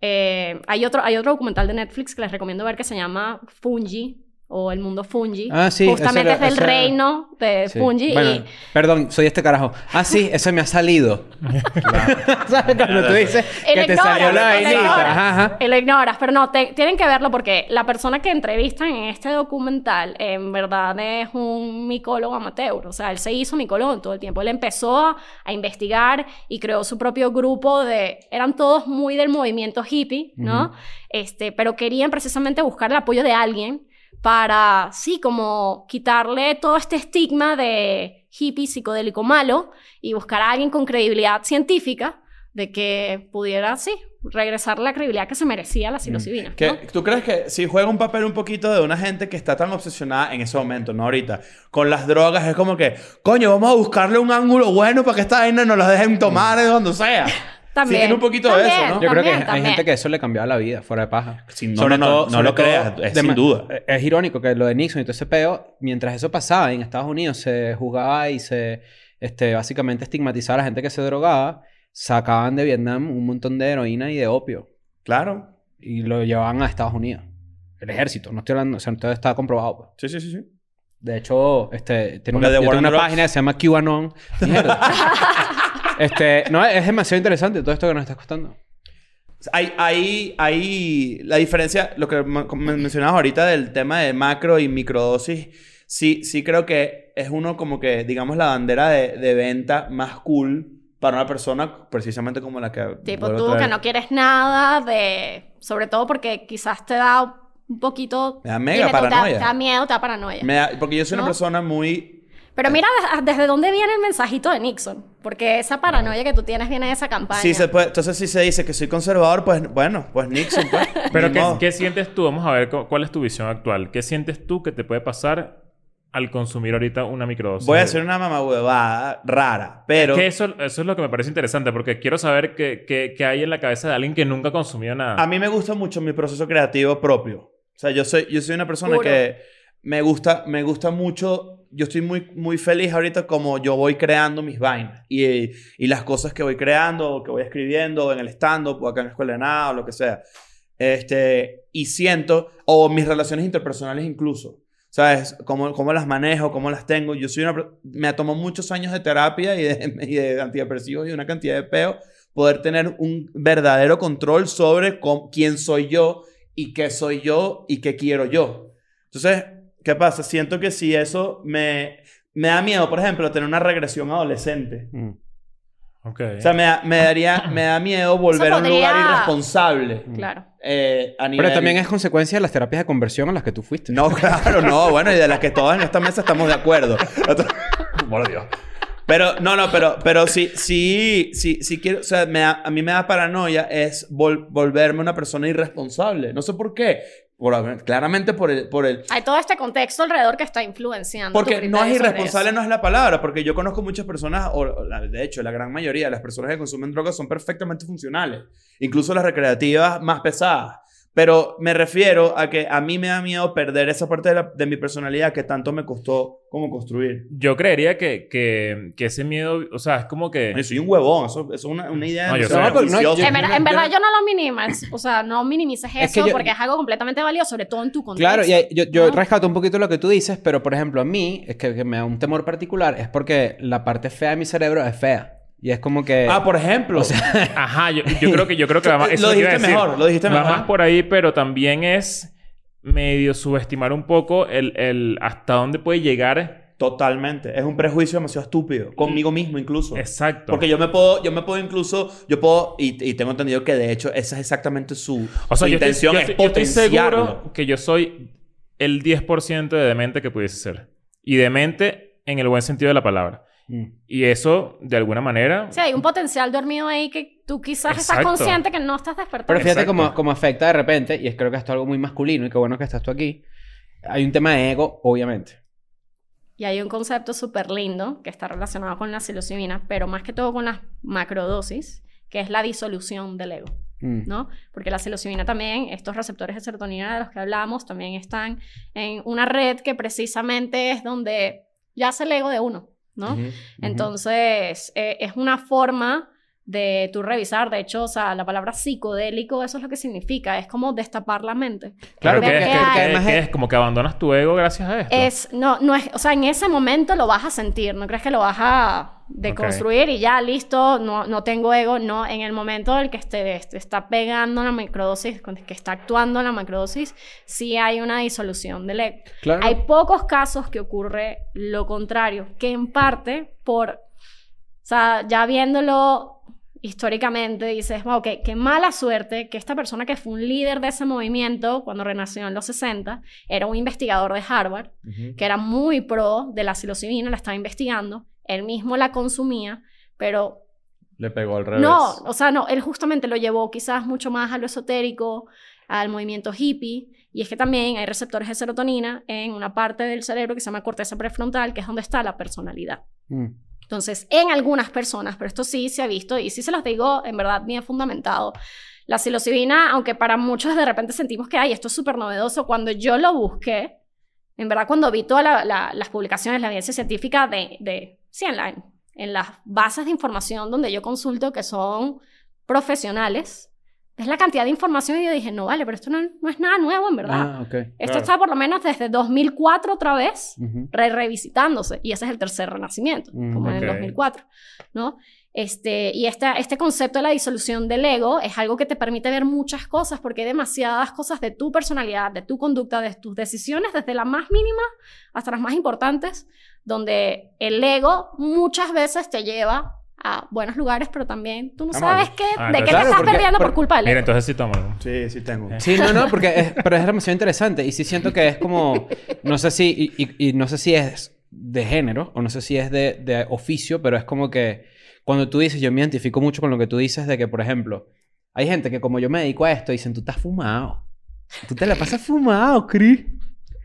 eh, hay, otro, hay otro documental de Netflix que les recomiendo ver que se llama Fungi o El Mundo Fungi.
Ah, sí,
Justamente
ese-
es del reino de
Sí.
Fungi.
Bueno,
y
perdón, soy este carajo. Ah, sí, ese me ha salido. ¿Sabes? Cuando tú dices
lo
que te salió la
y lo
vainita.
ignoras.
Ajá, ajá.
Y lo ignoras, pero no, te- tienen que verlo porque la persona que entrevistan en este documental en verdad es un micólogo amateur, o sea, él se hizo micólogo todo el tiempo, él empezó a, a investigar y creó su propio grupo de, eran todos muy del movimiento hippie, ¿no? este, pero querían precisamente buscar el apoyo de alguien para, sí, como quitarle todo este estigma de hippie psicodélico malo y buscar a alguien con credibilidad científica de que pudiera, sí, regresar la credibilidad que se merecía la psilocibina.
Que,
¿no?
¿Tú crees que si juega un papel un poquito de una gente que está tan obsesionada en ese momento, no ahorita, con las drogas, es como que, coño, vamos a buscarle un ángulo bueno para que esta vaina nos la dejen tomar de donde sea?
También.
Sí, tiene un poquito de eso,
También,
¿no?
Yo creo que
También,
hay
también.
gente que eso le cambiaba la vida, fuera de paja.
Sí, no, no, no, no lo creas, es
de
sin duda.
Es irónico que lo de Nixon y todo ese peo, mientras eso pasaba en Estados Unidos, se juzgaba y se, este, básicamente estigmatizaba a la gente que se drogaba, sacaban de Vietnam un montón de heroína y de opio
Claro.
y lo llevaban a Estados Unidos. El ejército, no estoy hablando, o sea, todo está comprobado. pues.
Sí, sí, sí, sí.
De hecho, este, tiene una, una página que se llama QAnon. Este, no, es demasiado interesante todo esto que nos estás contando.
Hay, hay, hay la diferencia, lo que mencionabas ahorita del tema de macro y microdosis, sí, sí creo que es uno como que, digamos, la bandera de, de venta más cool para una persona precisamente como la que...
Tipo tú que no quieres nada de... Sobre todo porque quizás te da un poquito...
Me da mega
tiene- te da-
paranoia.
Te da miedo, te da paranoia.
Me da- porque yo soy una persona muy...
Pero mira des- desde dónde viene el mensajito de Nixon. Porque esa paranoia que tú tienes viene de esa campaña.
Sí, se puede, entonces si se dice que soy conservador, pues bueno, pues Nixon, pues.
Pero ¿qué, sientes tú? Vamos a ver cu- cuál es tu visión actual. ¿Qué sientes tú que te puede pasar al consumir ahorita una microdosis?
Voy a hacer una mamahuevada rara, pero...
Que eso, eso es lo que me parece interesante porque quiero saber qué, qué- qué hay en la cabeza de alguien que nunca ha consumido nada.
A mí me gusta mucho mi proceso creativo propio. O sea, yo soy, yo soy una persona
Puro.
que me gusta, me gusta mucho. Yo estoy muy, muy feliz ahorita como yo voy creando mis vainas. Y, y las cosas que voy creando, que voy escribiendo en el stand-up, o acá en la escuela de nada, o lo que sea. Este, y siento, o mis relaciones interpersonales incluso. ¿Sabes? Cómo, cómo las manejo, cómo las tengo. Yo soy una... Me tomó muchos años de terapia y de, y de antidepresivos y una cantidad de peo poder tener un verdadero control sobre cómo- quién soy yo y qué soy yo y qué quiero yo. Entonces, ¿qué pasa? Siento que si eso me, me da miedo, por ejemplo, tener una regresión adolescente.
Mm.
Ok.
O sea, me, da- me daría, me da miedo volver a un lugar irresponsable.
Claro.
eh, a nivel...
Pero también es consecuencia de las terapias de conversión a las que tú fuiste.
No, claro, no. Bueno, y de las que todas en esta mesa estamos de acuerdo. Por Dios. Pero, no, no, pero, pero sí, sí, sí, sí quiero, o sea, me da- a mí me da paranoia es vol- volverme una persona irresponsable. No sé por qué. Por- claramente por el, por el,
Hay todo este contexto alrededor que está influenciando.
porque no es irresponsable, no es la palabra, porque yo conozco muchas personas, o o la- de hecho, la gran mayoría de las personas que consumen drogas son perfectamente funcionales, incluso las recreativas más pesadas. Pero me refiero a que a mí me da miedo perder esa parte de, la- de mi personalidad que tanto me costó como construir.
Yo creería que, que, que ese miedo, o sea, es como que...
Yo soy un huevón, eso, eso es una, una idea
No, yo.
No, yo-
En, ver-
Yo-
en verdad, yo no lo minimices. O sea, no minimices
Es
eso
que yo-
porque es algo completamente válido, sobre todo en tu contexto.
Claro, y hay- yo, yo
¿no?
rescato un poquito lo que tú dices, pero por ejemplo, a mí, es que, que me da un temor particular, es porque la parte fea de mi cerebro es fea. Y es como que.
Ah, por ejemplo.
O sea,
Ajá, yo, yo creo que yo creo que va más... eso
Lo dijiste
decir.
mejor, lo dijiste
Va
mejor.
más por ahí, pero también es medio subestimar un poco el, el hasta dónde puede llegar
Totalmente. Es un prejuicio demasiado estúpido. Conmigo mismo incluso.
Exacto.
Porque yo me puedo, yo me puedo incluso, yo puedo, y, y tengo entendido que de hecho esa es exactamente su,
O sea,
su
yo estoy,
intención,
yo
es
estoy- yo estoy
potenciarlo.
seguro que yo soy el 10% de demente que pudiese ser. Y demente en el buen sentido de la palabra.
Mm.
Y eso, de alguna manera...
Sí, hay un potencial dormido ahí que tú quizás estás consciente que no estás despertando.
Pero fíjate cómo, cómo afecta de repente, y es creo que esto es algo muy masculino y qué bueno que estás tú aquí. Hay un tema de ego, obviamente.
Y hay un concepto súper lindo que está relacionado con la psilocibina, pero más que todo con las macrodosis, que es la disolución del ego,
Mm.
¿no? Porque la psilocibina también, estos receptores de serotonina de los que hablamos, también están en una red que precisamente es donde yace el ego de uno, ¿no? Entonces, eh, es una forma de tú revisar, de hecho, o sea, la palabra psicodélico, eso es lo que significa, es como destapar la mente.
Claro,
Pero
porque-
¿qué es? ¿Qué-
porque
qué-
además
qué
es-
es? Como que abandonas tu ego gracias a esto.
Es, no, no es, o sea, en ese momento lo vas a sentir, no crees que lo vas a deconstruir y ya, listo, no, no tengo ego, no, en el momento en el que esté, este, está pegando la macrodosis, con- que está actuando la macrodosis, sí hay una disolución del ego.
Claro.
Hay pocos casos que ocurre lo contrario, que en parte por, o sea, ya viéndolo históricamente dices, wow, qué, mala suerte que esta persona que fue un líder de ese movimiento cuando renació en los 60 era un investigador de Harvard que era muy pro de la psilocibina, la estaba investigando, él mismo la consumía, pero
Le pegó al revés.
no, o sea, no, él justamente lo llevó quizás mucho más a lo esotérico, al movimiento hippie, y es que también hay receptores de serotonina en una parte del cerebro que se llama corteza prefrontal, que es donde está la personalidad.
Mm.
Entonces, en algunas personas, pero esto sí se ha visto y sí se los digo en verdad bien fundamentado. La psilocibina, aunque para muchos de repente sentimos que, ay, esto es súper novedoso, cuando yo lo busqué, en verdad cuando vi todas la- la- las publicaciones, la evidencia científica de, de sí, en, la- en las bases de información donde yo consulto que son profesionales, es la cantidad de información y yo dije, no vale, pero esto no, no es nada nuevo en verdad.
Ah, ok.
esto
claro.
está por lo menos desde 2004 otra vez
Ujú.
re- revisitándose y ese es el tercer renacimiento,
Mm,
como en el
ok.
2004, ¿no? Este, y esta, este concepto de la disolución del ego es algo que te permite ver muchas cosas porque hay demasiadas cosas de tu personalidad, de tu conducta, de tus decisiones, desde las más mínimas hasta las más importantes, donde el ego muchas veces te lleva a buenos lugares, pero también tú no sabes qué,
Ah,
de qué
entonces-
te
Claro,
estás
porque-
perdiendo por
por-
culpa del
Mira,
ego.
entonces sí toma.
Sí, sí tengo.
Sí, no, no, porque es, pero es demasiado interesante. Y sí siento que es como, no sé si, y, y- y no sé si es de género o no sé si es de, de oficio, pero es como que cuando tú dices, yo me identifico mucho con lo que tú dices de que, por ejemplo, hay gente que como yo me dedico a esto, dicen, tú estás fumado. Tú te la pasas fumado, Chris.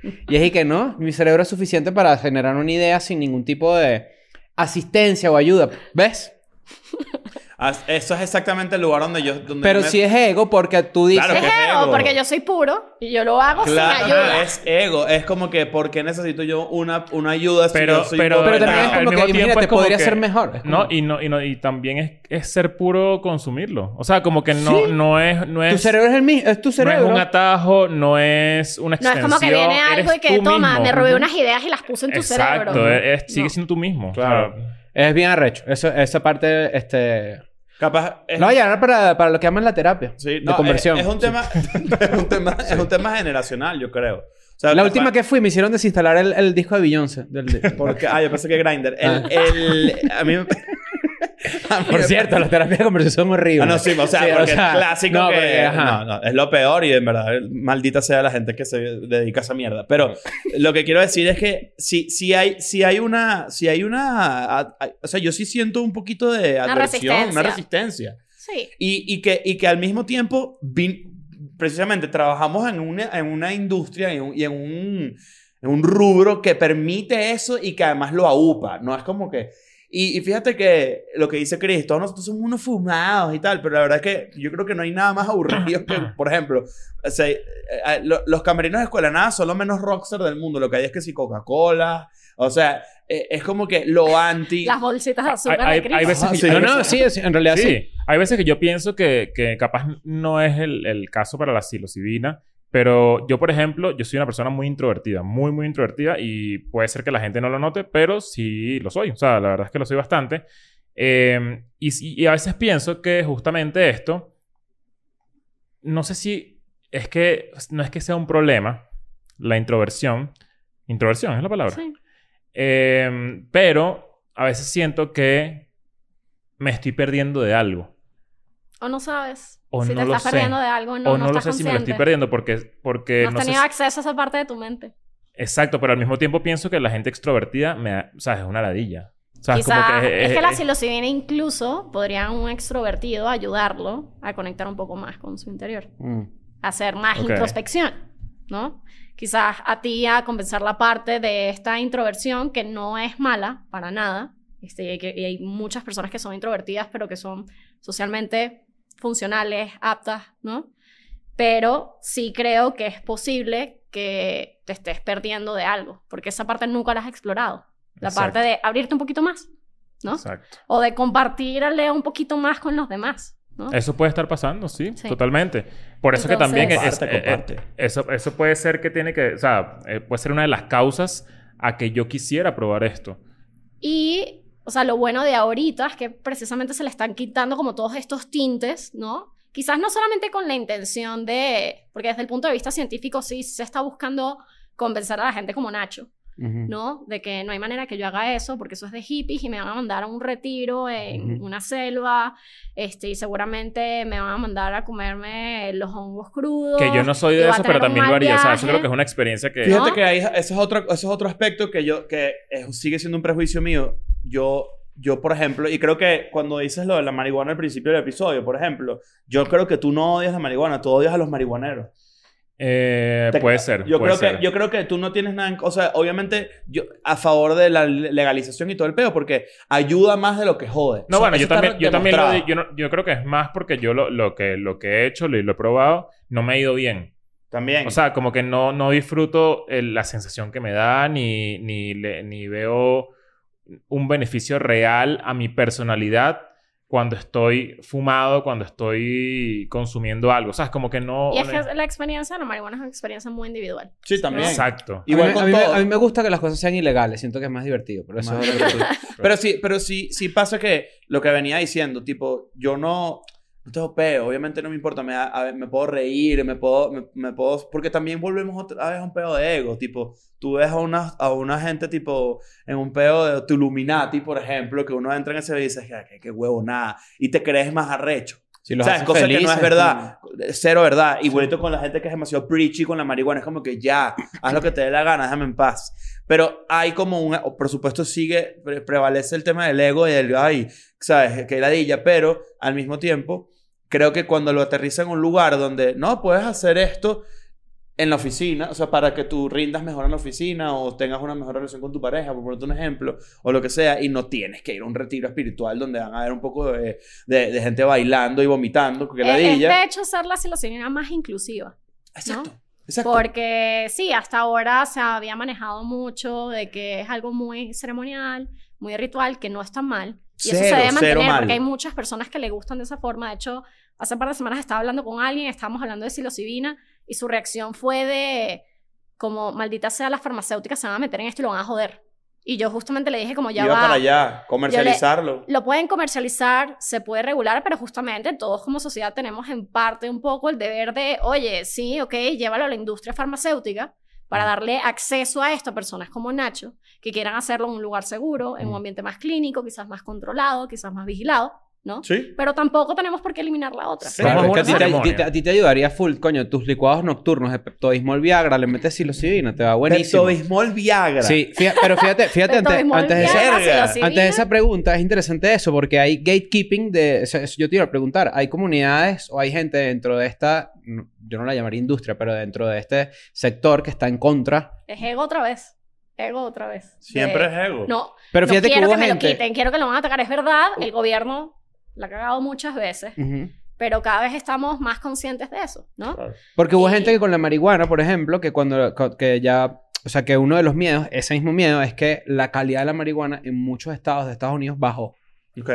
Y es que no, mi cerebro es suficiente para generar una idea sin ningún tipo de asistencia o ayuda. ¿Ves?
Eso es exactamente el lugar donde yo... Donde
Pero
yo me-
si es ego porque tú dices...
Claro
es
que es
ego,
ego.
porque yo soy puro y yo lo hago
Claro,
sin ayuda.
es ego. Es como que, ¿por qué necesito yo una, una ayuda si
Pero-
yo soy
pero-
Pero también es como que, imagínate,
como
podría
que-
ser mejor. Como-
No, y no, y no, y también es, es ser puro consumirlo. O sea, como que no,
Sí.
no es, no es,
Tu cerebro es el mismo, es tu
no
cerebro.
es un atajo, no es una
No es
extensión.
como que viene algo y que toma,
mismo.
me robé unas ideas y las puse en tu
Exacto,
cerebro.
es- sigue
No.
siendo tú mismo.
Claro.
Es bien arrecho. Eso, esa parte, este...
Capaz... es-
Lo voy a llamar para, para lo que llaman la terapia.
Sí,
de
no,
conversión.
Es, es un
Sí.
tema, es un tema, es un tema generacional, yo creo. O sea,
La
capaz-
última que fui me hicieron desinstalar el, el disco de Beyoncé. Del, de-
Porque, ah, yo pensé que Grindr. El,
Ah.
el, a mí, me- a mí
Por
me-
cierto, las terapias de conversión son horribles.
Ah, no, sí, o sea,
Sí,
porque es clásico
no,
que...
porque, ajá.
no, no, es lo peor y en verdad, maldita sea la gente que se dedica a esa mierda. Pero lo que quiero decir es que si, si, hay, si hay una... Si hay una a- a- o sea, yo sí siento un poquito de
Una
adversión, una
resistencia.
resistencia.
Sí.
Y, y, que, y que al mismo tiempo, vin- precisamente, trabajamos en una, en una industria y, un- y en, un, en un rubro que permite eso y que además lo aupa. No es como que... Y, y fíjate que lo que dice Chris, todos nosotros somos unos fumados y tal, pero la verdad es que yo creo que no hay nada más aburrido que, por ejemplo, o sea, eh, eh, lo- los camerinos de escuela nada son los menos rockstar del mundo. Lo que hay es que si Coca-Cola, o sea, eh, es como que lo anti...
Las bolsitas de azúcar
Hay-
de
hay- hay veces
Ah,
que
sí.
yo-
No, no, sí, en realidad sí.
Sí, hay veces que yo pienso que, que capaz no es el, el caso para la psilocibina, pero yo, por ejemplo, yo soy una persona muy introvertida, muy, muy introvertida y puede ser que la gente no lo note, pero sí lo soy. O sea, la verdad es que lo soy bastante. Eh, y, a veces pienso que justamente esto, no sé si es que, no es que sea un problema, la introversión. Introversión es la palabra.
Sí.
Eh, pero a veces siento que me estoy perdiendo de algo.
O no sabes.
O
si
no
te
lo
estás
sé.
perdiendo de algo, no,
o
no,
no, lo sé si me lo estoy perdiendo porque... porque
No has
no
tenido acceso a esa parte de tu mente.
Exacto, pero al mismo tiempo pienso que la gente extrovertida me da- o sea, es una ladilla. O sea, es como que
es, que la psilocibina incluso podría un extrovertido ayudarlo a conectar un poco más con su interior.
Mm.
hacer más introspección, ¿no? Quizás a ti a compensar la parte de esta introversión que no es mala para nada. Este, y, y hay muchas personas que son introvertidas pero que son socialmente funcionales, aptas, ¿no? Pero sí creo que es posible que te estés perdiendo de algo, porque esa parte nunca la has explorado. La
Exacto.
parte de abrirte un poquito más, ¿no?
Exacto.
O de compartirle un poquito más con los demás, ¿no?
Eso puede estar pasando, sí,
Sí.
totalmente. Por eso que
Entonces-
también es-
Comparte,
eh, eh,
comparte.
eso, eso puede ser que tiene que, o sea, eh, puede ser una de las causas a que yo quisiera probar esto.
Y, o sea, lo bueno de ahorita es que precisamente se le están quitando como todos estos tintes, ¿no? Quizás no solamente con la intención de, porque desde el punto de vista científico sí se está buscando convencer a la gente como Nacho, ¿no? De que no hay manera que yo haga eso porque eso es de hippies y me van a mandar a un retiro en una selva, este, y seguramente me van a mandar a comerme los hongos crudos.
Que yo no soy de eso, pero también lo haría. O sea, eso creo que es una experiencia que...
Fíjate
¿No?
que ahí, ese es otro, ese es otro aspecto que yo, que sigue siendo un prejuicio mío. Yo, yo, por ejemplo, y creo que cuando dices lo de la marihuana al principio del episodio, por ejemplo, yo creo que tú no odias la marihuana, tú odias a los marihuaneros.
Eh, puede ser.
Yo
puede
creo,
ser.
que, yo creo que tú no tienes nada... en- o sea, obviamente, yo a favor de la legalización y todo el pedo, porque ayuda más de lo que jode.
No, bueno, yo también, yo también lo di- yo, no- yo creo que es más porque yo lo, lo, que, lo que he hecho, lo, lo he probado, no me ha ido bien.
También.
O sea, como que no, no disfruto el- la sensación que me da, ni, ni, le- ni veo un beneficio real a mi personalidad cuando estoy fumado, cuando estoy consumiendo algo. O sea, es como que no...
Y es que la experiencia de la marihuana es una experiencia muy individual.
sí, también.
Exacto.
Igual
a, mí,
con
a mí me-
todo.
a mí me gusta que las cosas sean ilegales. Siento que es más divertido. Pero eso
Más
es otro-
Pero sí, pero sí, sí pasa que lo que venía diciendo, tipo, yo no, no tengo peo, obviamente no me importa, me, me puedo reír, me puedo, me, puedo, porque también volvemos otra vez a un peo de ego, tipo, tú ves a una, a una gente tipo en un peo de Tuluminati, por ejemplo, que uno entra en ese y dice, "Ja, qué, qué huevo, nada, y te crees más arrecho.
Si los
¿Sabes?
haces
Cosa que no
felices,
es verdad. Cero verdad. Igualito con la gente que es demasiado preachy con la marihuana. Es como que ya, haz lo que te dé la gana, déjame en paz. Pero hay como un... o Por supuesto sigue, pre- prevalece el tema del ego y del... Ay, ¿sabes? Que ladilla. Pero al mismo tiempo, creo que cuando lo aterriza en un lugar donde... No, puedes hacer esto en la oficina. O sea, para que tú rindas mejor en la oficina o tengas una mejor relación con tu pareja, por ponerte un ejemplo. O lo que sea. Y no tienes que ir a un retiro espiritual donde van a haber un poco de, de, de gente bailando y vomitando. Que
es
ladilla.
de hecho ser la psilocibina más inclusiva.
Exacto. Exacto.
Porque sí, hasta ahora se había manejado mucho de que es algo muy ceremonial, muy ritual, que no está mal. Y eso se
Cero,
debe
cero
mantener porque hay muchas personas que le gustan de esa forma. De hecho, hace un par de semanas estaba hablando con alguien, estábamos hablando de psilocibina y su reacción fue de como, maldita sea, las farmacéuticas se van a meter en esto y lo van a joder. Y yo justamente le dije como ya
Iba
va.
para allá, comercializarlo.
Lo pueden comercializar, se puede regular, pero justamente todos como sociedad tenemos en parte un poco el deber de, oye, sí, ok, llévalo a la industria farmacéutica para darle acceso a esto a personas como Nacho, que quieran hacerlo en un lugar seguro, en un ambiente más clínico, quizás más controlado, quizás más vigilado, ¿no?
Sí.
Pero tampoco tenemos por qué eliminar la otra.
Sí.
Claro, es que a ti, te, a ti te- ayudaría full, coño, tus licuados nocturnos de Pepto-Bismol Viagra, le metes psilocibina, te va buenísimo.
Pepto-Bismol Viagra.
Sí, fíjate- pero fíjate, fíjate antes, antes de esa, antes de esa pregunta, es interesante eso, porque hay gatekeeping de... o sea, eso yo te iba a preguntar, ¿hay comunidades o hay gente dentro de esta, no, yo no la llamaría industria, pero dentro de este sector que está en contra?
Es ego otra vez. Ego otra vez.
Siempre
De-
es ego.
No,
Pero
no
fíjate que
quiero
hubo
que me
gente...
lo quiten, quiero que lo van a atacar. Es verdad, el gobierno la ha cagado muchas veces.
Ujú.
pero cada vez estamos más conscientes de eso, ¿no?
Claro.
Porque hubo
Y-
gente que con la marihuana, por ejemplo, que cuando que ya, o sea, que uno de los miedos, ese mismo miedo, es que la calidad de la marihuana en muchos estados de Estados Unidos bajó
Ok.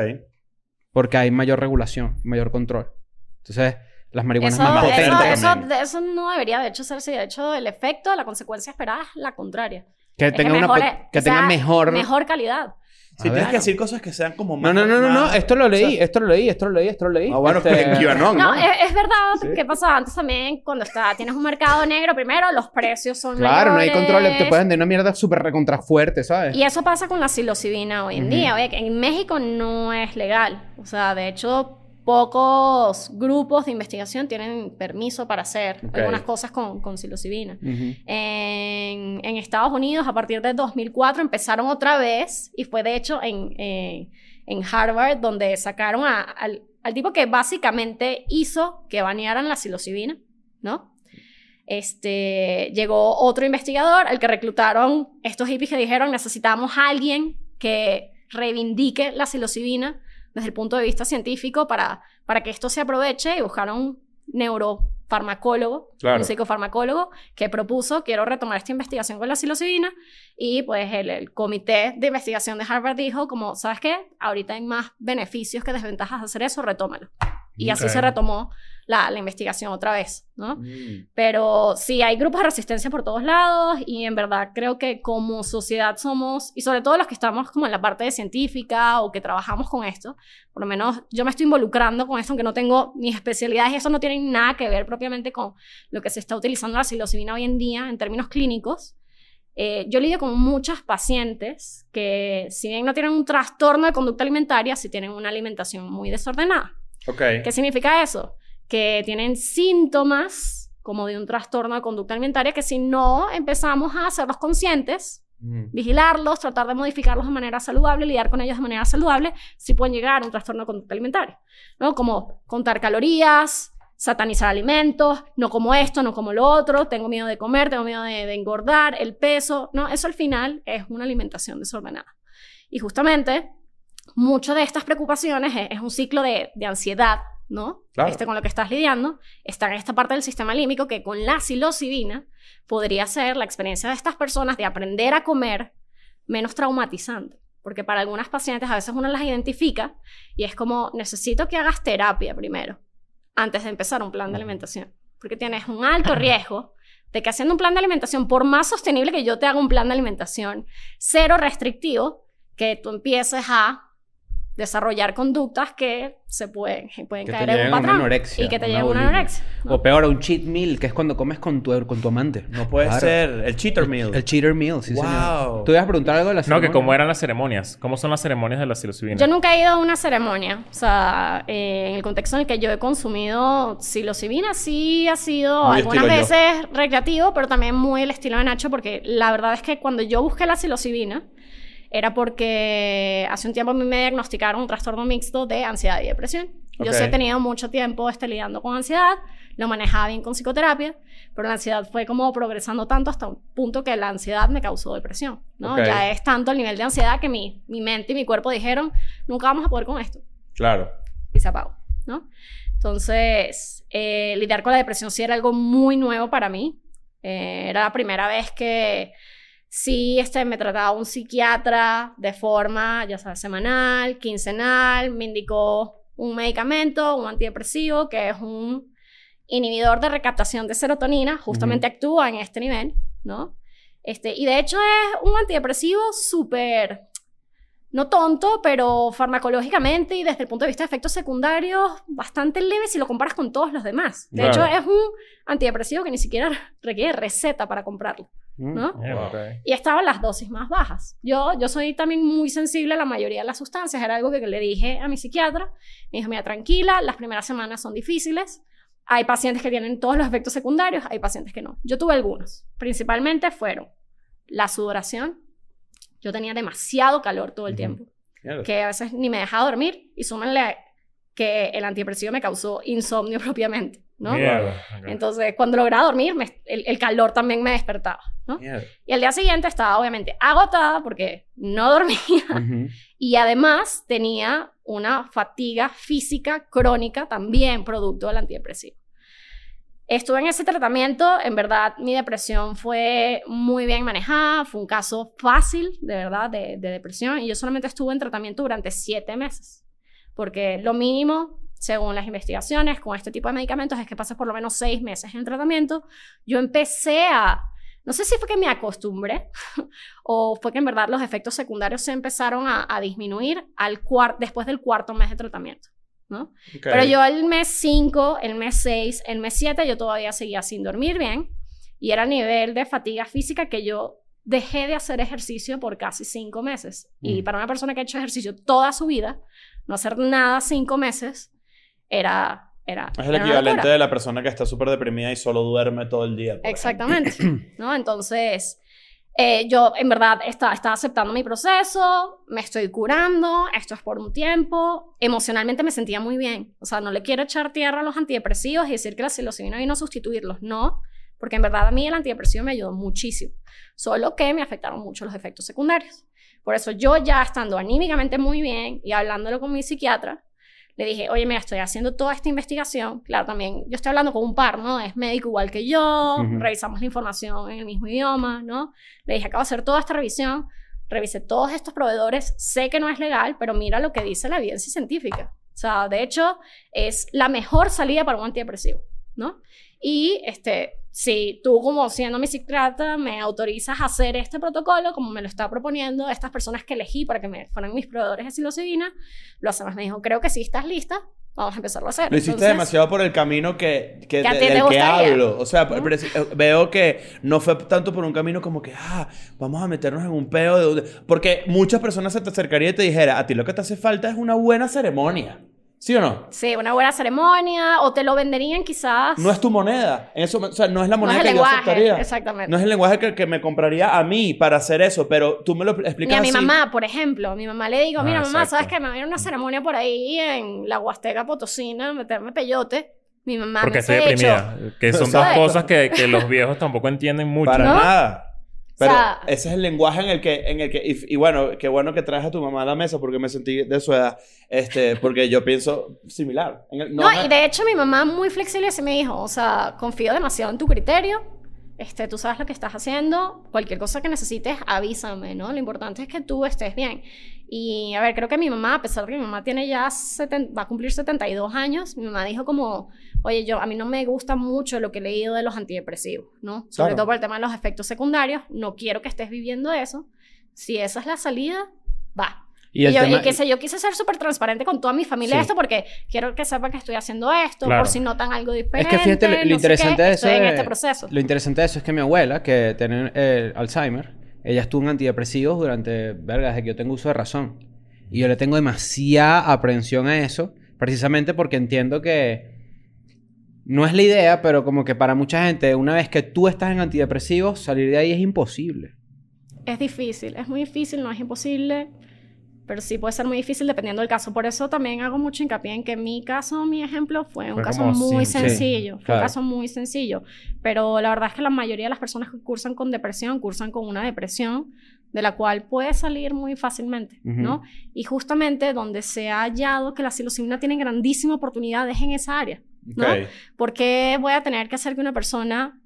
porque hay mayor regulación, mayor control. Entonces, las marihuanas
Eso,
más
potente
eso,
potentes.
eso, de- eso no debería de hecho ser así. De hecho, el efecto, la consecuencia esperada es la contraria.
Que
es
tenga una
mejore-
pot- que
sea
tenga mejor...
Mejor calidad.
Si tienes que decir cosas que sean como
No,
más...
no, no, no, no. Esto lo leí,
o sea,
esto lo leí, esto lo leí, esto lo leí.
Ah, bueno,
Este-
en QAnon,
No,
¿no?
es, es verdad
Sí.
que pasa antes también cuando está, tienes un mercado negro, primero los precios son
Claro, no hay control. Te pueden de una mierda súper recontra fuerte, ¿sabes?
Y eso pasa con la psilocibina hoy en día. Oye, que en México no es legal. O sea, de hecho, pocos grupos de investigación tienen permiso para hacer algunas cosas con, con psilocibina. En, en Estados Unidos, a partir de 2004, empezaron otra vez, y fue de hecho en, eh, en Harvard, donde sacaron a- al, al tipo que básicamente hizo que banearan la psilocibina, ¿no? Este, llegó otro investigador al que reclutaron estos hippies que dijeron necesitamos a alguien que reivindique la psilocibina desde el punto de vista científico para, para que esto se aproveche y buscaron un neurofarmacólogo,
Claro.
un psicofarmacólogo que propuso quiero retomar esta investigación con la psilocibina y pues el, el comité de investigación de Harvard dijo como, ¿sabes qué? Ahorita hay más beneficios que desventajas de hacer eso, retómalo. Y así
Ok.
se retomó la, la investigación otra vez, ¿no?
Mm.
Pero sí, hay grupos de resistencia por todos lados y en verdad creo que como sociedad somos, y sobre todo los que estamos como en la parte de científica o que trabajamos con esto, por lo menos yo me estoy involucrando con esto, aunque no tengo mis especialidades y eso no tiene nada que ver propiamente con lo que se está utilizando la psilocibina hoy en día en términos clínicos. Eh, yo lidio con muchas pacientes que si bien no tienen un trastorno de conducta alimentaria, sí tienen una alimentación muy desordenada. ¿Qué significa eso? Que tienen síntomas como de un trastorno de conducta alimentaria que si no empezamos a hacerlos conscientes,
Mm.
vigilarlos, tratar de modificarlos de manera saludable, lidiar con ellos de manera saludable, sí pueden llegar a un trastorno de conducta alimentaria, ¿no? Como contar calorías, satanizar alimentos, no como esto, no como lo otro, tengo miedo de comer, tengo miedo de, de engordar, el peso, ¿no? Eso al final es una alimentación desordenada. Y justamente, muchas de estas preocupaciones es, es un ciclo de, de ansiedad, ¿no?
Claro.
Este con lo que estás lidiando, está en esta parte del sistema límbico que con la psilocibina podría ser la experiencia de estas personas de aprender a comer menos traumatizante. Porque para algunas pacientes a veces uno las identifica y es como, necesito que hagas terapia primero, antes de empezar un plan de alimentación. Porque tienes un alto riesgo de que haciendo un plan de alimentación, por más sostenible que yo te haga un plan de alimentación, cero restrictivo, que tú empieces a desarrollar conductas que se pueden, pueden
Que
caer en un
a
patrón
anorexia,
y que te lleven a una anorexia. ¿no?
O peor, un cheat meal, que es cuando comes con tu, con tu amante.
No puede
Claro.
ser. El cheater meal.
El cheater meal, sí,
Wow.
señor. ¿Tú ibas a preguntar algo de la
No, que
ceremonia?
cómo eran las ceremonias. ¿Cómo son las ceremonias de la psilocibina?
Yo nunca he ido a una ceremonia. O sea, eh, en el contexto en el que yo he consumido psilocibina, sí ha sido
Muy
algunas
estilo yo.
veces recreativo, pero también muy el estilo de Nacho, porque la verdad es que cuando yo busqué la psilocibina, era porque hace un tiempo a mí me diagnosticaron un trastorno mixto de ansiedad y depresión. Yo sí he tenido mucho tiempo este, lidiando con ansiedad, lo manejaba bien con psicoterapia, pero la ansiedad fue como progresando tanto hasta un punto que la ansiedad me causó depresión, ¿no? Ya es tanto el nivel de ansiedad que mi, mi mente y mi cuerpo dijeron, nunca vamos a poder con esto,
Claro.
y se apagó, ¿no? Entonces, eh, lidiar con la depresión sí era algo muy nuevo para mí. Eh, era la primera vez que sí este, me trataba un psiquiatra de forma, ya sabes, semanal, quincenal, me indicó un medicamento, un antidepresivo, que es un inhibidor de recaptación de serotonina, justamente actúa en este nivel, ¿no? Este, y de hecho es un antidepresivo súper, no tonto, pero farmacológicamente y desde el punto de vista de efectos secundarios, bastante leve si lo comparas con todos los demás. De
Claro.
hecho, es un antidepresivo que ni siquiera requiere receta para comprarlo,
Mm.
¿no?
Eh,
Wow.
ok.
Y estaban las dosis más bajas. Yo, yo soy también muy sensible a la mayoría de las sustancias. Era algo que le dije a mi psiquiatra. Me dijo, mira, tranquila, las primeras semanas son difíciles. Hay pacientes que tienen todos los efectos secundarios, hay pacientes que no. Yo tuve algunos. Principalmente fueron la sudoración. Yo tenía demasiado calor todo el
Ujú.
tiempo,
Mierda.
que a veces ni me dejaba dormir. Y súmenle que el antidepresivo me causó insomnio propiamente, ¿no?
Mierda.
Entonces, cuando lograba dormir, me- el, el calor también me despertaba, ¿no?
Mierda.
Y al día siguiente estaba obviamente agotada porque no dormía
Ujú.
y además tenía una fatiga física crónica también producto del antidepresivo. Estuve en ese tratamiento, en verdad mi depresión fue muy bien manejada, fue un caso fácil, de verdad, de, de depresión y yo solamente estuve en tratamiento durante siete meses, porque lo mínimo, según las investigaciones con este tipo de medicamentos, es que pases por lo menos seis meses en tratamiento. Yo empecé a, no sé si fue que me acostumbré o fue que en verdad los efectos secundarios se empezaron a, disminuir después del cuarto mes de tratamiento, Pero yo el mes 5, el mes 6, el mes 7, yo todavía seguía sin dormir bien y era a nivel de fatiga física que yo dejé de hacer ejercicio por casi 5 meses. Y
Mm.
para una persona que ha hecho ejercicio toda su vida, no hacer nada 5 meses era... era
Es el
era
equivalente de la persona que está súper deprimida y solo duerme todo el día.
Exactamente, ¿no? Entonces, eh, yo en verdad estaba, aceptando mi proceso, me estoy curando, esto es por un tiempo, emocionalmente me sentía muy bien, o sea, no le quiero echar tierra a los antidepresivos y decir que la psilocibina vino a sustituirlos, no, porque en verdad a mí el antidepresivo me ayudó muchísimo, solo que me afectaron mucho los efectos secundarios. Por eso yo ya estando anímicamente muy bien y hablándolo con mi psiquiatra, le dije, oye, mira, estoy haciendo toda esta investigación. Claro, también yo estoy hablando con un par, ¿no? Es médico igual que yo,
Ujú.
revisamos la información en el mismo idioma, ¿no? Le dije, acabo de hacer toda esta revisión, revisé todos estos proveedores, sé que no es legal, pero mira lo que dice la evidencia científica. O sea, de hecho, es la mejor salida para un antidepresivo, ¿no? Y este, si tú como siendo mi psiquiatra me autorizas a hacer este protocolo, como me lo está proponiendo estas personas que elegí para que me fueran mis proveedores de psilocibina, lo hacemos. Me dijo, creo que sí estás lista, vamos a empezarlo a hacer.
Lo hiciste
Entonces,
demasiado por el camino que, que,
Que a
de-
ti te
del que hablo. O sea, eh, veo que no fue tanto por un camino como que, ah, vamos a meternos en un peo. De... Porque muchas personas se te acercarían y te dijera, a ti lo que te hace falta es una buena ceremonia. ¿Sí o no?
Sí, una buena ceremonia, o te lo venderían quizás.
No es tu moneda. En eso, o sea, no es la
No
moneda
es el
que yo
lenguaje,
aceptaría.
exactamente.
No es el lenguaje que, que me compraría a mí para hacer eso, pero tú me lo explicas
a mi
así.
mamá, por ejemplo. A mi mamá le digo,
Ah,
mira, mamá,
exacto.
¿sabes qué? Me va a ir a una ceremonia por ahí en la Huasteca Potosina, meterme peyote. Mi mamá
Porque
me
estoy deprimida. Que son dos cosas que, que los viejos tampoco entienden mucho.
Para
¿No?
nada. Pero
sea-
ese es el lenguaje en el que, en el que y, y bueno, qué bueno que traes a tu mamá a la mesa porque me sentí de su edad, este, porque yo pienso similar. En el-
No, y de hecho mi mamá muy flexible se me dijo, o sea, confío demasiado en tu criterio, este, tú sabes lo que estás haciendo, cualquier cosa que necesites, avísame, ¿no? Lo importante es que tú estés bien. Y a ver, creo que mi mamá, a pesar de que mi mamá tiene ya, seten- va a cumplir 72 años, mi mamá dijo como, oye, yo, a mí no me gusta mucho lo que he leído de los antidepresivos, ¿no? Sobre
Claro.
todo por el tema de los efectos secundarios, no quiero que estés viviendo eso. Si esa es la salida, va.
Y
Y, yo,
tema-
y que sé, yo quise ser súper transparente con toda mi familia
Sí.
esto porque quiero que sepan que estoy haciendo esto,
Claro.
por si notan algo diferente.
Es que fíjate, lo,
no
interesante
qué,
de eso es-
este proceso.
Lo interesante de eso es que mi abuela, que tiene eh, Alzheimer, ella estuvo en antidepresivos durante, verga, desde que yo tengo uso de razón. Y yo le tengo demasiada aprensión a eso, precisamente porque entiendo que no es la idea, pero como que para mucha gente, una vez que tú estás en antidepresivos, salir de ahí es imposible.
Es difícil, es muy difícil, no es imposible, pero sí puede ser muy difícil dependiendo del caso. Por eso también hago mucho hincapié en que mi caso, mi ejemplo, fue un
Fue
caso muy sencillo.
Sí,
fue un caso muy sencillo. Pero la verdad es que la mayoría de las personas que cursan con depresión, cursan con una depresión de la cual puede salir muy fácilmente. ¿no? Y justamente donde se ha hallado que la psilocibina tiene grandísima oportunidad es en esa área. ¿no?
Ok.
¿Por qué voy a tener que hacer que una persona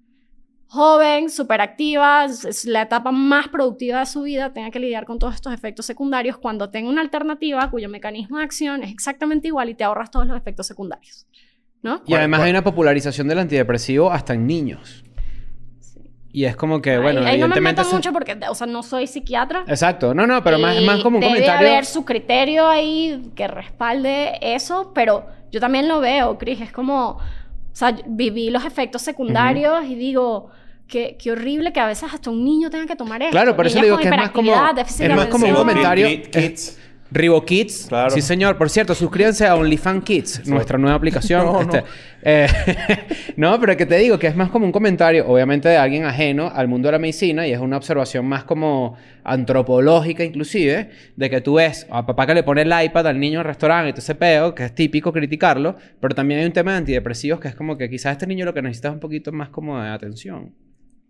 joven, súper activa, es- la etapa más productiva de su vida, tenga que lidiar con todos estos efectos secundarios cuando tenga una alternativa cuyo mecanismo de acción es exactamente igual y te ahorras todos los efectos secundarios? ¿No?
Y además hay una popularización del antidepresivo hasta en niños. Y es como que,
Ahí-
bueno,
ahí, no me
evidentemente...
meto
eso-
mucho porque, o sea, no soy psiquiatra.
Exacto. No, no, pero más, más como un
debe
comentario...
haber su criterio ahí que respalde eso, pero yo también lo veo, Chris. Es como, sea, yo viví los efectos secundarios y digo, qué, qué horrible que a veces hasta un niño tenga que tomar esto.
Claro, por eso
Niñas
digo que es más como- es más como un comentario-
Kids.
Ribo Kids.
Claro.
Sí, señor. Por cierto, suscríbanse a OnlyFans Kids, nuestra nueva aplicación.
No,
Este,
no.
eh, no, pero que te digo que es más como un comentario, obviamente, de alguien ajeno al mundo de la medicina y es una observación más como antropológica, inclusive, de que tú ves a papá que le pone el iPad al niño en el restaurante y todo ese peo, que es típico criticarlo, pero también hay un tema de antidepresivos que es como que quizás este niño lo que necesita es un poquito más como de atención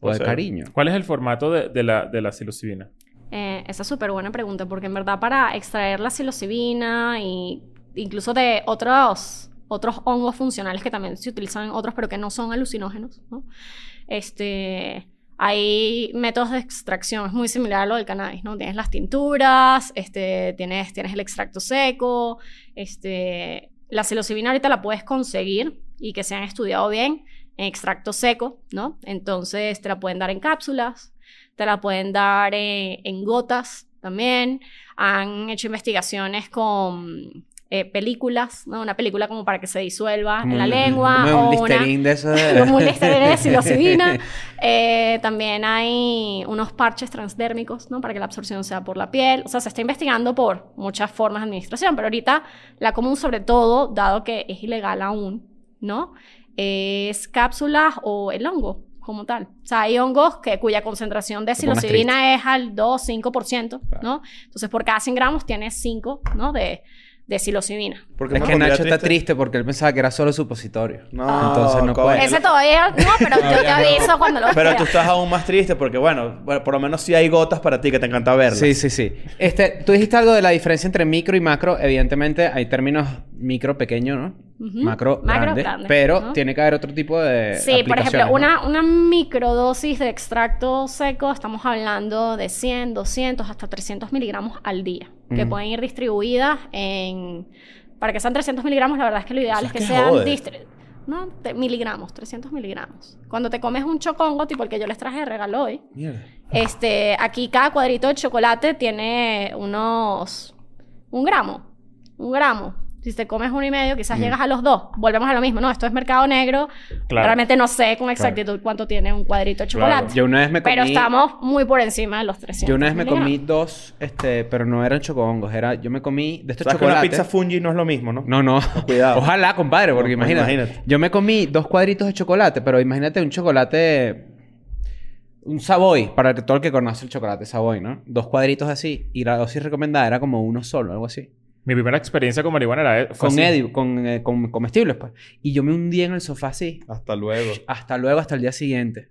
o de cariño.
¿Cuál es el formato de, de la, de la psilocibina?
Eh, esa es súper buena pregunta, porque en verdad para extraer la psilocibina y incluso de otros, otros hongos funcionales que también se utilizan en otros, pero que no son alucinógenos, ¿no? Este, hay métodos de extracción, es muy similar a lo del cannabis, ¿no? Tienes las tinturas, este, tienes, tienes el extracto seco, este, la psilocibina ahorita la puedes conseguir y que se han estudiado bien en extracto seco, ¿no? Entonces te la pueden dar en cápsulas, te la pueden dar eh, en gotas también. Han hecho investigaciones con eh, películas, ¿no? Una película como para que se disuelva
Como
en la
un-
lengua.
como
o
un
una-
Listerine de eso de...
como un Listerine de psilocibina. Eh, también hay unos parches transdérmicos, ¿no? Para que la absorción sea por la piel. O sea, se está investigando por muchas formas de administración, pero ahorita la común sobre todo, dado que es ilegal aún, ¿no? Es cápsulas o el hongo como tal. O sea, hay hongos que, cuya concentración de psilocibina es al 2-5%, ¿no? Entonces, por cada 100 gramos tienes 5, ¿no? De, de psilocibina.
¿Por qué
Es que Nacho está triste porque él pensaba que era solo supositorio.
No,
Entonces no puede.
Ese todavía no, pero yo te aviso cuando lo
Pero tú estás aún más triste porque, bueno, bueno, por lo menos sí hay gotas para ti que te encanta verlas.
Sí, sí, sí. Este, tú dijiste algo de la diferencia entre micro y macro. Evidentemente hay términos micro pequeño, ¿no? Macro,
Macro,
grande,
grande,
Pero
¿no?
tiene que haber otro tipo de
Sí, por ejemplo,
¿no?
una, una microdosis de extracto seco, estamos hablando de 100, 200, hasta 300 miligramos al día, que pueden ir distribuidas en... Para que sean 300 miligramos, la verdad es que lo ideal es que sean... No, te- miligramos, 300 miligramos. Cuando te comes un chocongo, tipo el que yo les traje de regalo hoy,
Mierda.
este, aquí cada cuadrito de chocolate tiene unos... Un gramo. Un gramo. Si te comes uno y medio, quizás llegas a los dos. Volvemos a lo mismo. No, esto es mercado negro.
Claro.
Realmente no sé con exactitud cuánto tiene un cuadrito de chocolate.
Claro.
Yo una vez me comí...
Pero estamos muy por encima de los 300.
Yo una vez me comí dos, este, pero no eran chocongos, era, yo me comí de estos
¿Sabes que una
chocolates.
pizza fungi no es lo mismo, no?
No, no.
Cuidado.
Ojalá, compadre, porque
No,
imagínate.
imagínate.
Yo me comí dos cuadritos de chocolate, pero imagínate un chocolate. Un Savoy, para todo el que conoce el chocolate Savoy, ¿no? Dos cuadritos así. Y la dosis recomendada era como uno solo, algo así.
Mi primera experiencia con marihuana era... fue
Con. Eddie, con, eh, con comestibles, pues. Y yo me hundí en el sofá así.
Hasta luego.
Hasta luego, hasta el día siguiente.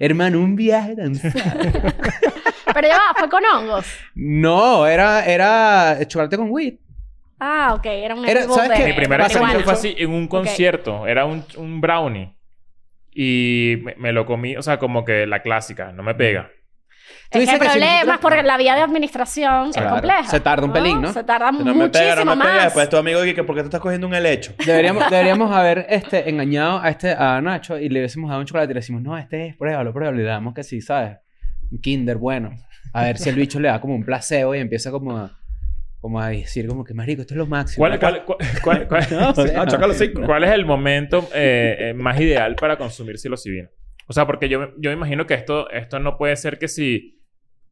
Hermano, un viaje tan.
Pero ya va, fue con hongos.
No, era, era chocolate con weed.
Ah, ok. Era un
Era- ¿sabes
de-
qué?
Mi primera experiencia fue así en un concierto. Era un, un brownie. Y me, me lo comí, o sea, como que la clásica, no me pega.
Tú
Es que
que si
problema
nosotros-
es porque la vía de administración
Claro.
es compleja.
Se tarda un pelín, ¿no?
Se tarda
Si no me
muchísimo
pega, no me
más.
pega. Después tu amigo dice que ¿por qué te estás cogiendo un helecho?
Deberíamos, deberíamos haber este, engañado a, este, a Nacho y le hubiésemos dado un chocolate y le decimos, no, este es, pruébalo, pruébalo. Y le damos que sí, ¿sabes? Un kinder bueno. A ver si el bicho le da como un placebo y empieza como a, como a decir como que, marico, esto es lo máximo.
¿Cuál, cuál, cuál, cuál-
No, sé, no.
cuál es el momento eh, eh, más ideal para consumir psilocibina? O sea, porque yo, yo me imagino que esto, esto no puede ser que si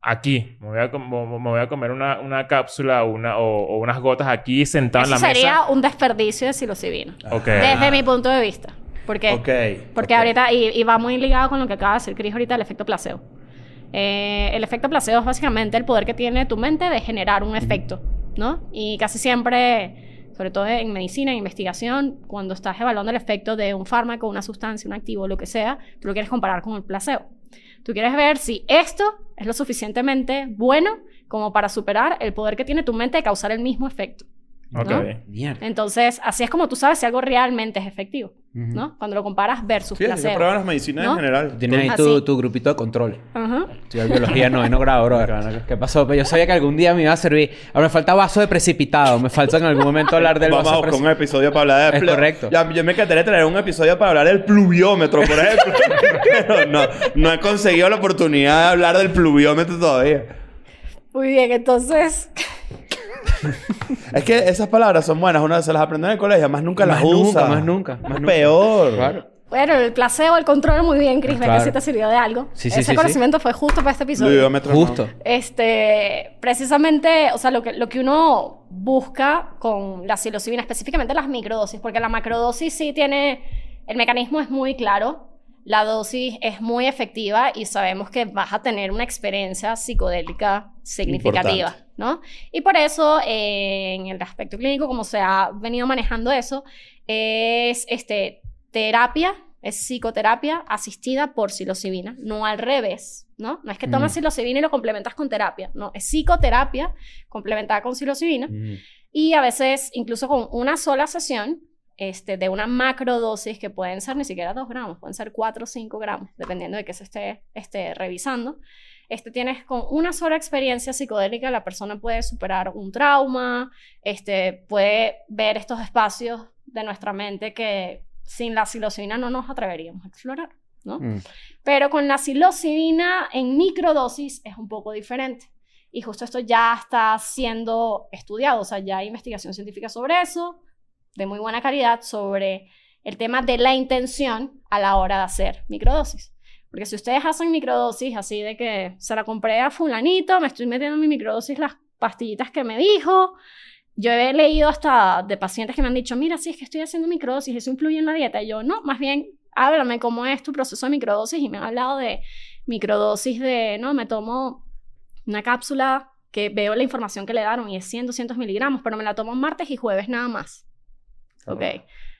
aquí me voy a, me voy a comer una, una cápsula una, o, o unas gotas aquí sentado
Eso
en la
sería
mesa.
un desperdicio de psilocibina.
Ok.
Desde mi punto de vista. ¿Por qué?
Ok.
Porque
ok.
ahorita, y, y va muy ligado con lo que acaba de decir Chris ahorita, el efecto placebo. Eh, el efecto placebo es básicamente el poder que tiene tu mente de generar un efecto, ¿no? Y casi siempre, sobre todo en medicina, en investigación, cuando estás evaluando el efecto de un fármaco, una sustancia, un activo, lo que sea, tú lo quieres comparar con el placebo. Tú quieres ver si esto es lo suficientemente bueno como para superar el poder que tiene tu mente de causar el mismo efecto.
Ok.
¿no? Entonces, así es como tú sabes si algo realmente es efectivo,
Ujú.
¿no? Cuando lo comparas versus
Sí,
placebo.
prueban las medicinas
¿No?
en general.
Tienes ahí tu, tu grupito de control.
Ajá.
Estudiar biología no, no grado, bro. ¿Qué pasó? Pero yo sabía que algún día me iba a servir. Ahora me falta vaso de precipitado. Me falta en algún momento hablar del
Vamos
vaso de
buscar un episodio para hablar de...
Es correcto.
Ya, yo me encantaría traer un episodio para hablar del pluviómetro, por ejemplo. Pero no, no he conseguido la oportunidad de hablar del pluviómetro todavía.
Muy bien, entonces,
Es que esas palabras son buenas. Uno se las aprende en el colegio, más nunca las
Más nunca,
usa.
más nunca, más nunca.
peor.
Claro.
bueno, el placebo, el control, muy bien, Chris,
Claro.
que sí te sirvió de algo.
Sí, sí,
Ese
sí,
conocimiento fue justo para este episodio.
Justo.
Este, precisamente, o sea, lo que, lo que uno busca con la psilocibina, específicamente las microdosis, porque la macrodosis sí tiene, el mecanismo es muy claro, la dosis es muy efectiva y sabemos que vas a tener una experiencia psicodélica significativa,
Importante.
¿no? Y por eso, eh, en el aspecto clínico, como se ha venido manejando eso, es este, terapia, es psicoterapia asistida por psilocibina, no al revés, ¿no? No es que tomas
Mm.
psilocibina y lo complementas con terapia, no, es psicoterapia complementada con psilocibina
Mm.
y a veces incluso con una sola sesión este, de una macrodosis que pueden ser ni siquiera 2 gramos, pueden ser 4 o 5 gramos, dependiendo de qué se esté este, revisando. Este, tienes con una sola experiencia psicodélica, la persona puede superar un trauma, este, puede ver estos espacios de nuestra mente que sin la psilocibina no nos atreveríamos a explorar, ¿no?
Mm.
Pero con la psilocibina en microdosis es un poco diferente. Y justo esto ya está siendo estudiado, o sea, ya hay investigación científica sobre eso, de muy buena calidad, sobre el tema de la intención a la hora de hacer microdosis. Porque si ustedes hacen microdosis así de que se la compré a fulanito, me estoy metiendo en mi microdosis las pastillitas que me dijo, yo he leído hasta de pacientes que me han dicho, mira, sí, es que estoy haciendo microdosis, eso influye en la dieta. Y yo, no, más bien, háblame cómo es tu proceso de microdosis. Y me han hablado de microdosis de, no, me tomo una cápsula que veo la información que le dieron y es 100, 200 miligramos, pero me la tomo martes y jueves nada más. Ok.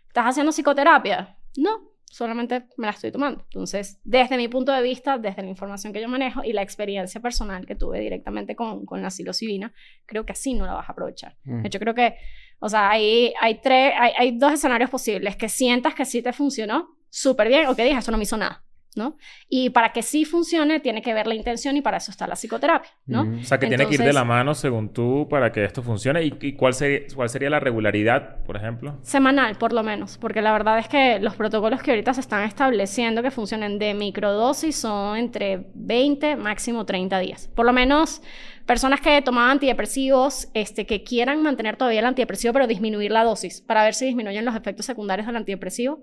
¿Estás haciendo psicoterapia? No, solamente me la estoy tomando. Entonces, desde mi punto de vista, desde la información que yo manejo y la experiencia personal que tuve directamente con, con la psilocibina, creo que así no la vas a aprovechar.
Mm.
De hecho, creo que, o sea, hay, hay, tres, hay, hay dos escenarios posibles. Que sientas que sí te funcionó súper bien o que digas, esto no me hizo nada, ¿no? Y para que sí funcione, tiene que ver la intención y para eso está la psicoterapia, ¿no?
Mm.
O sea, que tiene que ir de la mano según tú para que esto funcione. ¿Y, y cuál, sería, cuál sería la regularidad, por ejemplo?
Semanal, por lo menos, porque la verdad es que los protocolos que ahorita se están estableciendo que funcionen de microdosis son entre 20, máximo 30 días. Por lo menos personas que tomaban antidepresivos, este, que quieran mantener todavía el antidepresivo, pero disminuir la dosis para ver si disminuyen los efectos secundarios del antidepresivo.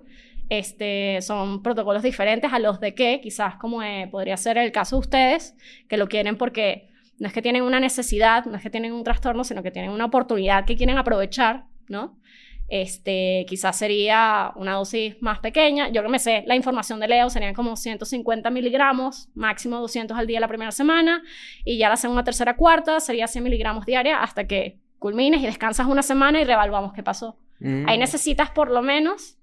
Este, son protocolos diferentes a los de que, quizás como eh, podría ser el caso de ustedes, que lo quieren porque no es que tienen una necesidad, no es que tienen un trastorno, sino que tienen una oportunidad que quieren aprovechar, ¿no? Este, quizás sería una dosis más pequeña. Yo que me sé, la información de Leo serían como 150 miligramos, máximo 200 al día la primera semana, y ya la segunda, tercera, cuarta sería 100 miligramos diaria hasta que culmines y descansas una semana y reevaluamos qué pasó.
Mm.
Ahí necesitas por lo menos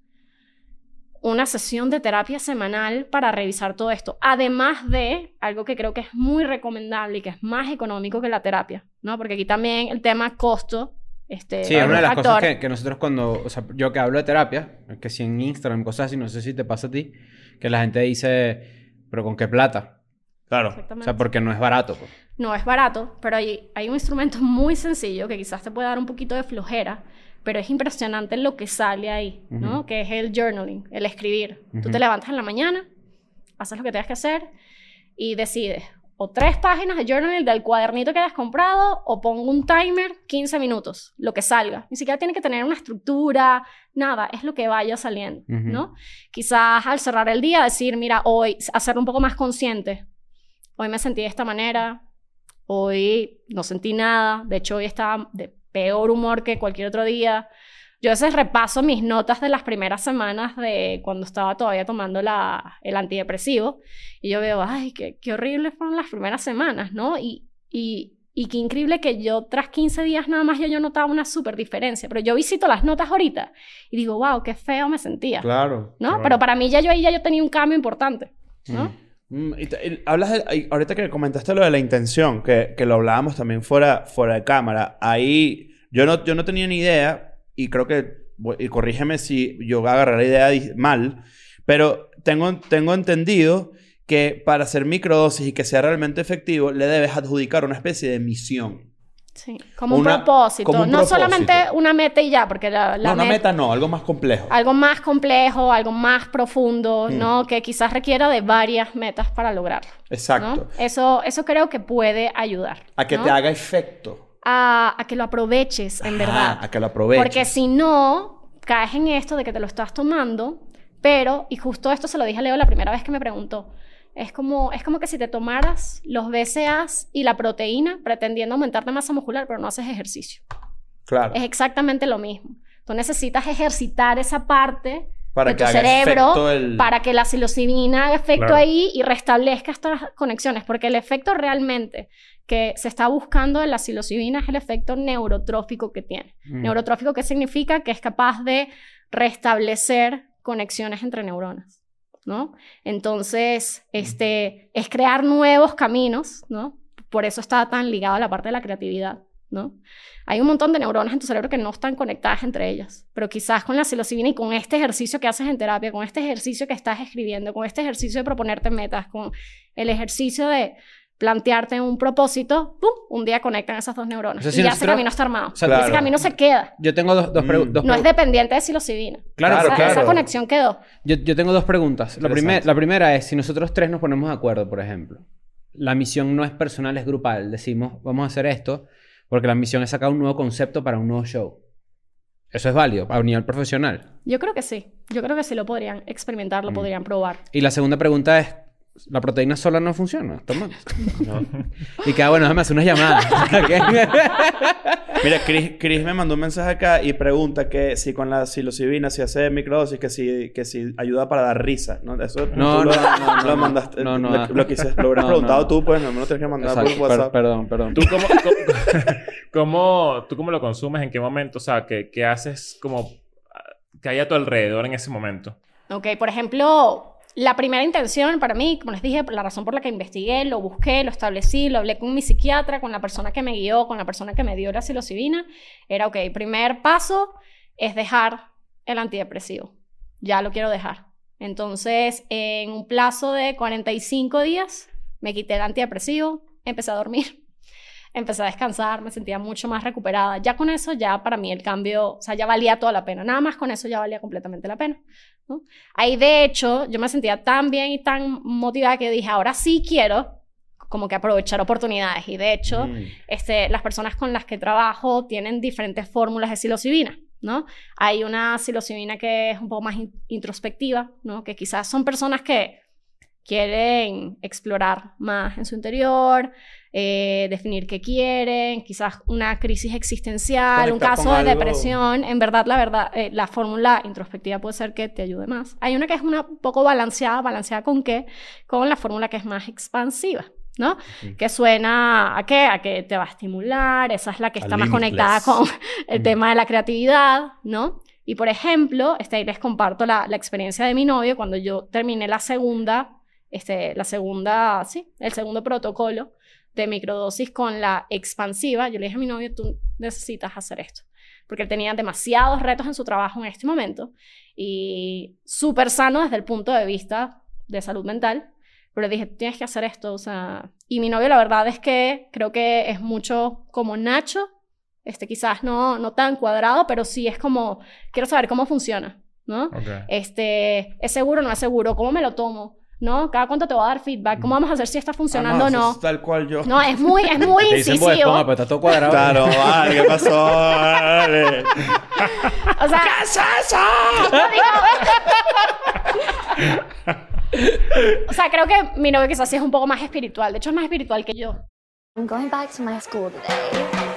una sesión de terapia semanal para revisar todo esto. Además de algo que creo que es muy recomendable y que es más económico que la terapia, ¿no? Porque aquí también el tema costo, este,
Sí, es una de las
factor.
cosas que, que nosotros cuando, o sea, yo que hablo de terapia, que si en Instagram, cosas así, no sé si te pasa a ti, que la gente dice, pero ¿con qué plata?
Claro.
O sea, porque no es barato. pues.
No es barato, pero hay, hay un instrumento muy sencillo que quizás te puede dar un poquito de flojera, pero es impresionante lo que sale ahí, ¿no? Que es el journaling, el escribir. Tú te levantas en la mañana, haces lo que tengas que hacer y decides o tres páginas de journaling del cuadernito que hayas comprado o pongo un timer 15 minutos, lo que salga. Ni siquiera tiene que tener una estructura, nada, es lo que vaya saliendo,
Ujú.
¿no? Quizás al cerrar el día decir, mira, hoy hacerlo un poco más consciente. Hoy me sentí de esta manera, hoy no sentí nada, de hecho hoy estaba de peor humor que cualquier otro día. Yo a veces repaso mis notas de las primeras semanas de cuando estaba todavía tomando la, el antidepresivo y yo veo, ay, qué, qué horribles fueron las primeras semanas, ¿no? Y, y, y qué increíble que yo tras 15 días nada más yo, yo notaba una súper diferencia, pero yo visito las notas ahorita y digo, wow, qué feo me sentía,
Claro.
¿no?
Claro.
Pero para mí ya yo ahí ya yo tenía un cambio importante, ¿no?
Mm, hablas de, ahorita que comentaste lo de la intención, que, que lo hablábamos también fuera, fuera de cámara, ahí yo no, yo no tenía ni idea, y creo que, y corrígeme si yo agarré la idea mal, pero tengo, tengo entendido que para hacer microdosis y que sea realmente efectivo, le debes adjudicar una especie de misión.
Sí, como un propósito,
como un
no
propósito.
solamente una meta y ya, porque la, la
no, una
met-
meta no, algo más complejo.
algo más complejo, algo más profundo,
Mm.
¿no? Que quizás requiera de varias metas para lograrlo. ¿no?
Exacto.
Eso, eso creo que puede ayudar.
A que
¿no?
te haga efecto.
a, a que lo aproveches, en verdad.
A que lo aproveches.
Porque si no, caes en esto de que te lo estás tomando, pero, y justo esto se lo dije a Leo la primera vez que me preguntó, es como, es como que si te tomaras los BCAAs y la proteína pretendiendo aumentarte masa muscular, pero no haces ejercicio.
Claro.
Es exactamente lo mismo. Tú necesitas ejercitar esa parte
para
de
que
tu
haga
cerebro
el...
para que la psilocibina haga efecto
Claro.
ahí y restablezca estas conexiones, porque el efecto realmente que se está buscando en la psilocibina es el efecto neurotrófico que tiene.
Mm.
Neurotrófico, ¿qué significa? Que es capaz de restablecer conexiones entre neuronas, ¿no? Entonces, este, es crear nuevos caminos, ¿no? Por eso está tan ligado a la parte de la creatividad, ¿no? Hay un montón de neuronas en tu cerebro que no están conectadas entre ellas, pero quizás con la psilocibina y con este ejercicio que haces en terapia, con este ejercicio que estás escribiendo, con este ejercicio de proponerte metas, con el ejercicio de plantearte un propósito, ¡pum! un día conectan esas dos neuronas.
O sea, si
y ya ese camino está armado.
O sea,
Claro.
Ese camino se queda.
Yo tengo dos, dos, pregu-
Mm.
dos
No es dependiente de psilocibina.
Claro,
Claro,
esa,
claro.
esa conexión quedó.
Yo, yo tengo dos preguntas. La, primer- la primera es, si nosotros tres nos ponemos de acuerdo, por ejemplo, la misión no es personal, es grupal. Decimos, vamos a hacer esto porque la misión es sacar un nuevo concepto para un nuevo show. Eso es válido a nivel profesional.
Yo creo que sí. Yo creo que sí lo podrían experimentar, lo
Mm.
podrían probar.
Y la segunda pregunta es, ¿la proteína sola no funciona? Toma. y que, bueno, déjame hacer unas llamadas.
Mira, Chris, Chris me mandó un mensaje acá y pregunta que si con la psilocibina si hace microdosis, que si, que si ayuda para dar risa. ¿no? Eso
No,
tú
no,
lo,
no, no,
lo mandaste.
No, no,
lo, lo, quise- lo hubieras
No,
preguntado
no.
tú, pues no me lo tienes que mandar
Exacto.
por
Per-
WhatsApp.
perdón, perdón.
¿Tú cómo, cómo, cómo- tú cómo lo consumes? ¿En qué momento? O sea, ¿qué, qué haces como ah, que hay a tu alrededor en ese momento?
Ok, por ejemplo, la primera intención para mí, como les dije, la razón por la que investigué, lo busqué, lo establecí, lo hablé con mi psiquiatra, con la persona que me guió, con la persona que me dio la psilocibina, era, ok, primer paso es dejar el antidepresivo. Ya lo quiero dejar. Entonces, en un plazo de 45 días, me quité el antidepresivo, empecé a dormir. Empecé a descansar, me sentía mucho más recuperada. Ya con eso, ya para mí el cambio, o sea, ya valía toda la pena. Nada más con eso ya valía completamente la pena. ¿no? Ahí, de hecho, yo me sentía tan bien y tan motivada que dije, ahora sí quiero como que aprovechar oportunidades. Y de hecho,
Mm.
este, las personas con las que trabajo tienen diferentes fórmulas de psilocibina, ¿no? Hay una psilocibina que es un poco más in- introspectiva, ¿no? Que quizás son personas que quieren explorar más en su interior, eh, definir qué quieren, quizás una crisis existencial, un caso de
algo.
depresión. En verdad, la verdad, eh, la fórmula introspectiva puede ser que te ayude más. Hay una que es una poco balanceada, balanceada con qué? Con la fórmula que es más expansiva. ¿no? Que suena a qué? A que te va a estimular, esa es la que
A
está más conectada con
limitless.
el tema de la creatividad, ¿no? Y por ejemplo, este, ahí les comparto la, la experiencia de mi novio cuando yo terminé la segunda, este, la segunda, sí, el segundo protocolo de microdosis con la expansiva. Yo le dije a mi novio, tú necesitas hacer esto. Porque él tenía demasiados retos en su trabajo en este momento y súper sano desde el punto de vista de salud mental. Pero le dije, tienes que hacer esto, o sea... Y mi novio, la verdad es que creo que es mucho como Nacho, este, quizás no, no tan cuadrado, pero sí es como, quiero saber cómo funciona, ¿no? Este, ¿es seguro o no es seguro? ¿Cómo me lo tomo? ¿No? ¿Cada cuánto te va a dar feedback? ¿Cómo vamos a hacer si está funcionando
Ah,
o no?
es tal cual yo.
No, es muy, es muy
Te dicen, pues,
incisivo.
ponga, pero está todo cuadrado.
Claro, vale, ¿qué pasó? Vale.
O sea,
¿Qué es eso?
o sea, creo que mi novio quizás sí es un poco más espiritual. De hecho, es más espiritual que yo.
I'm going back to my school today.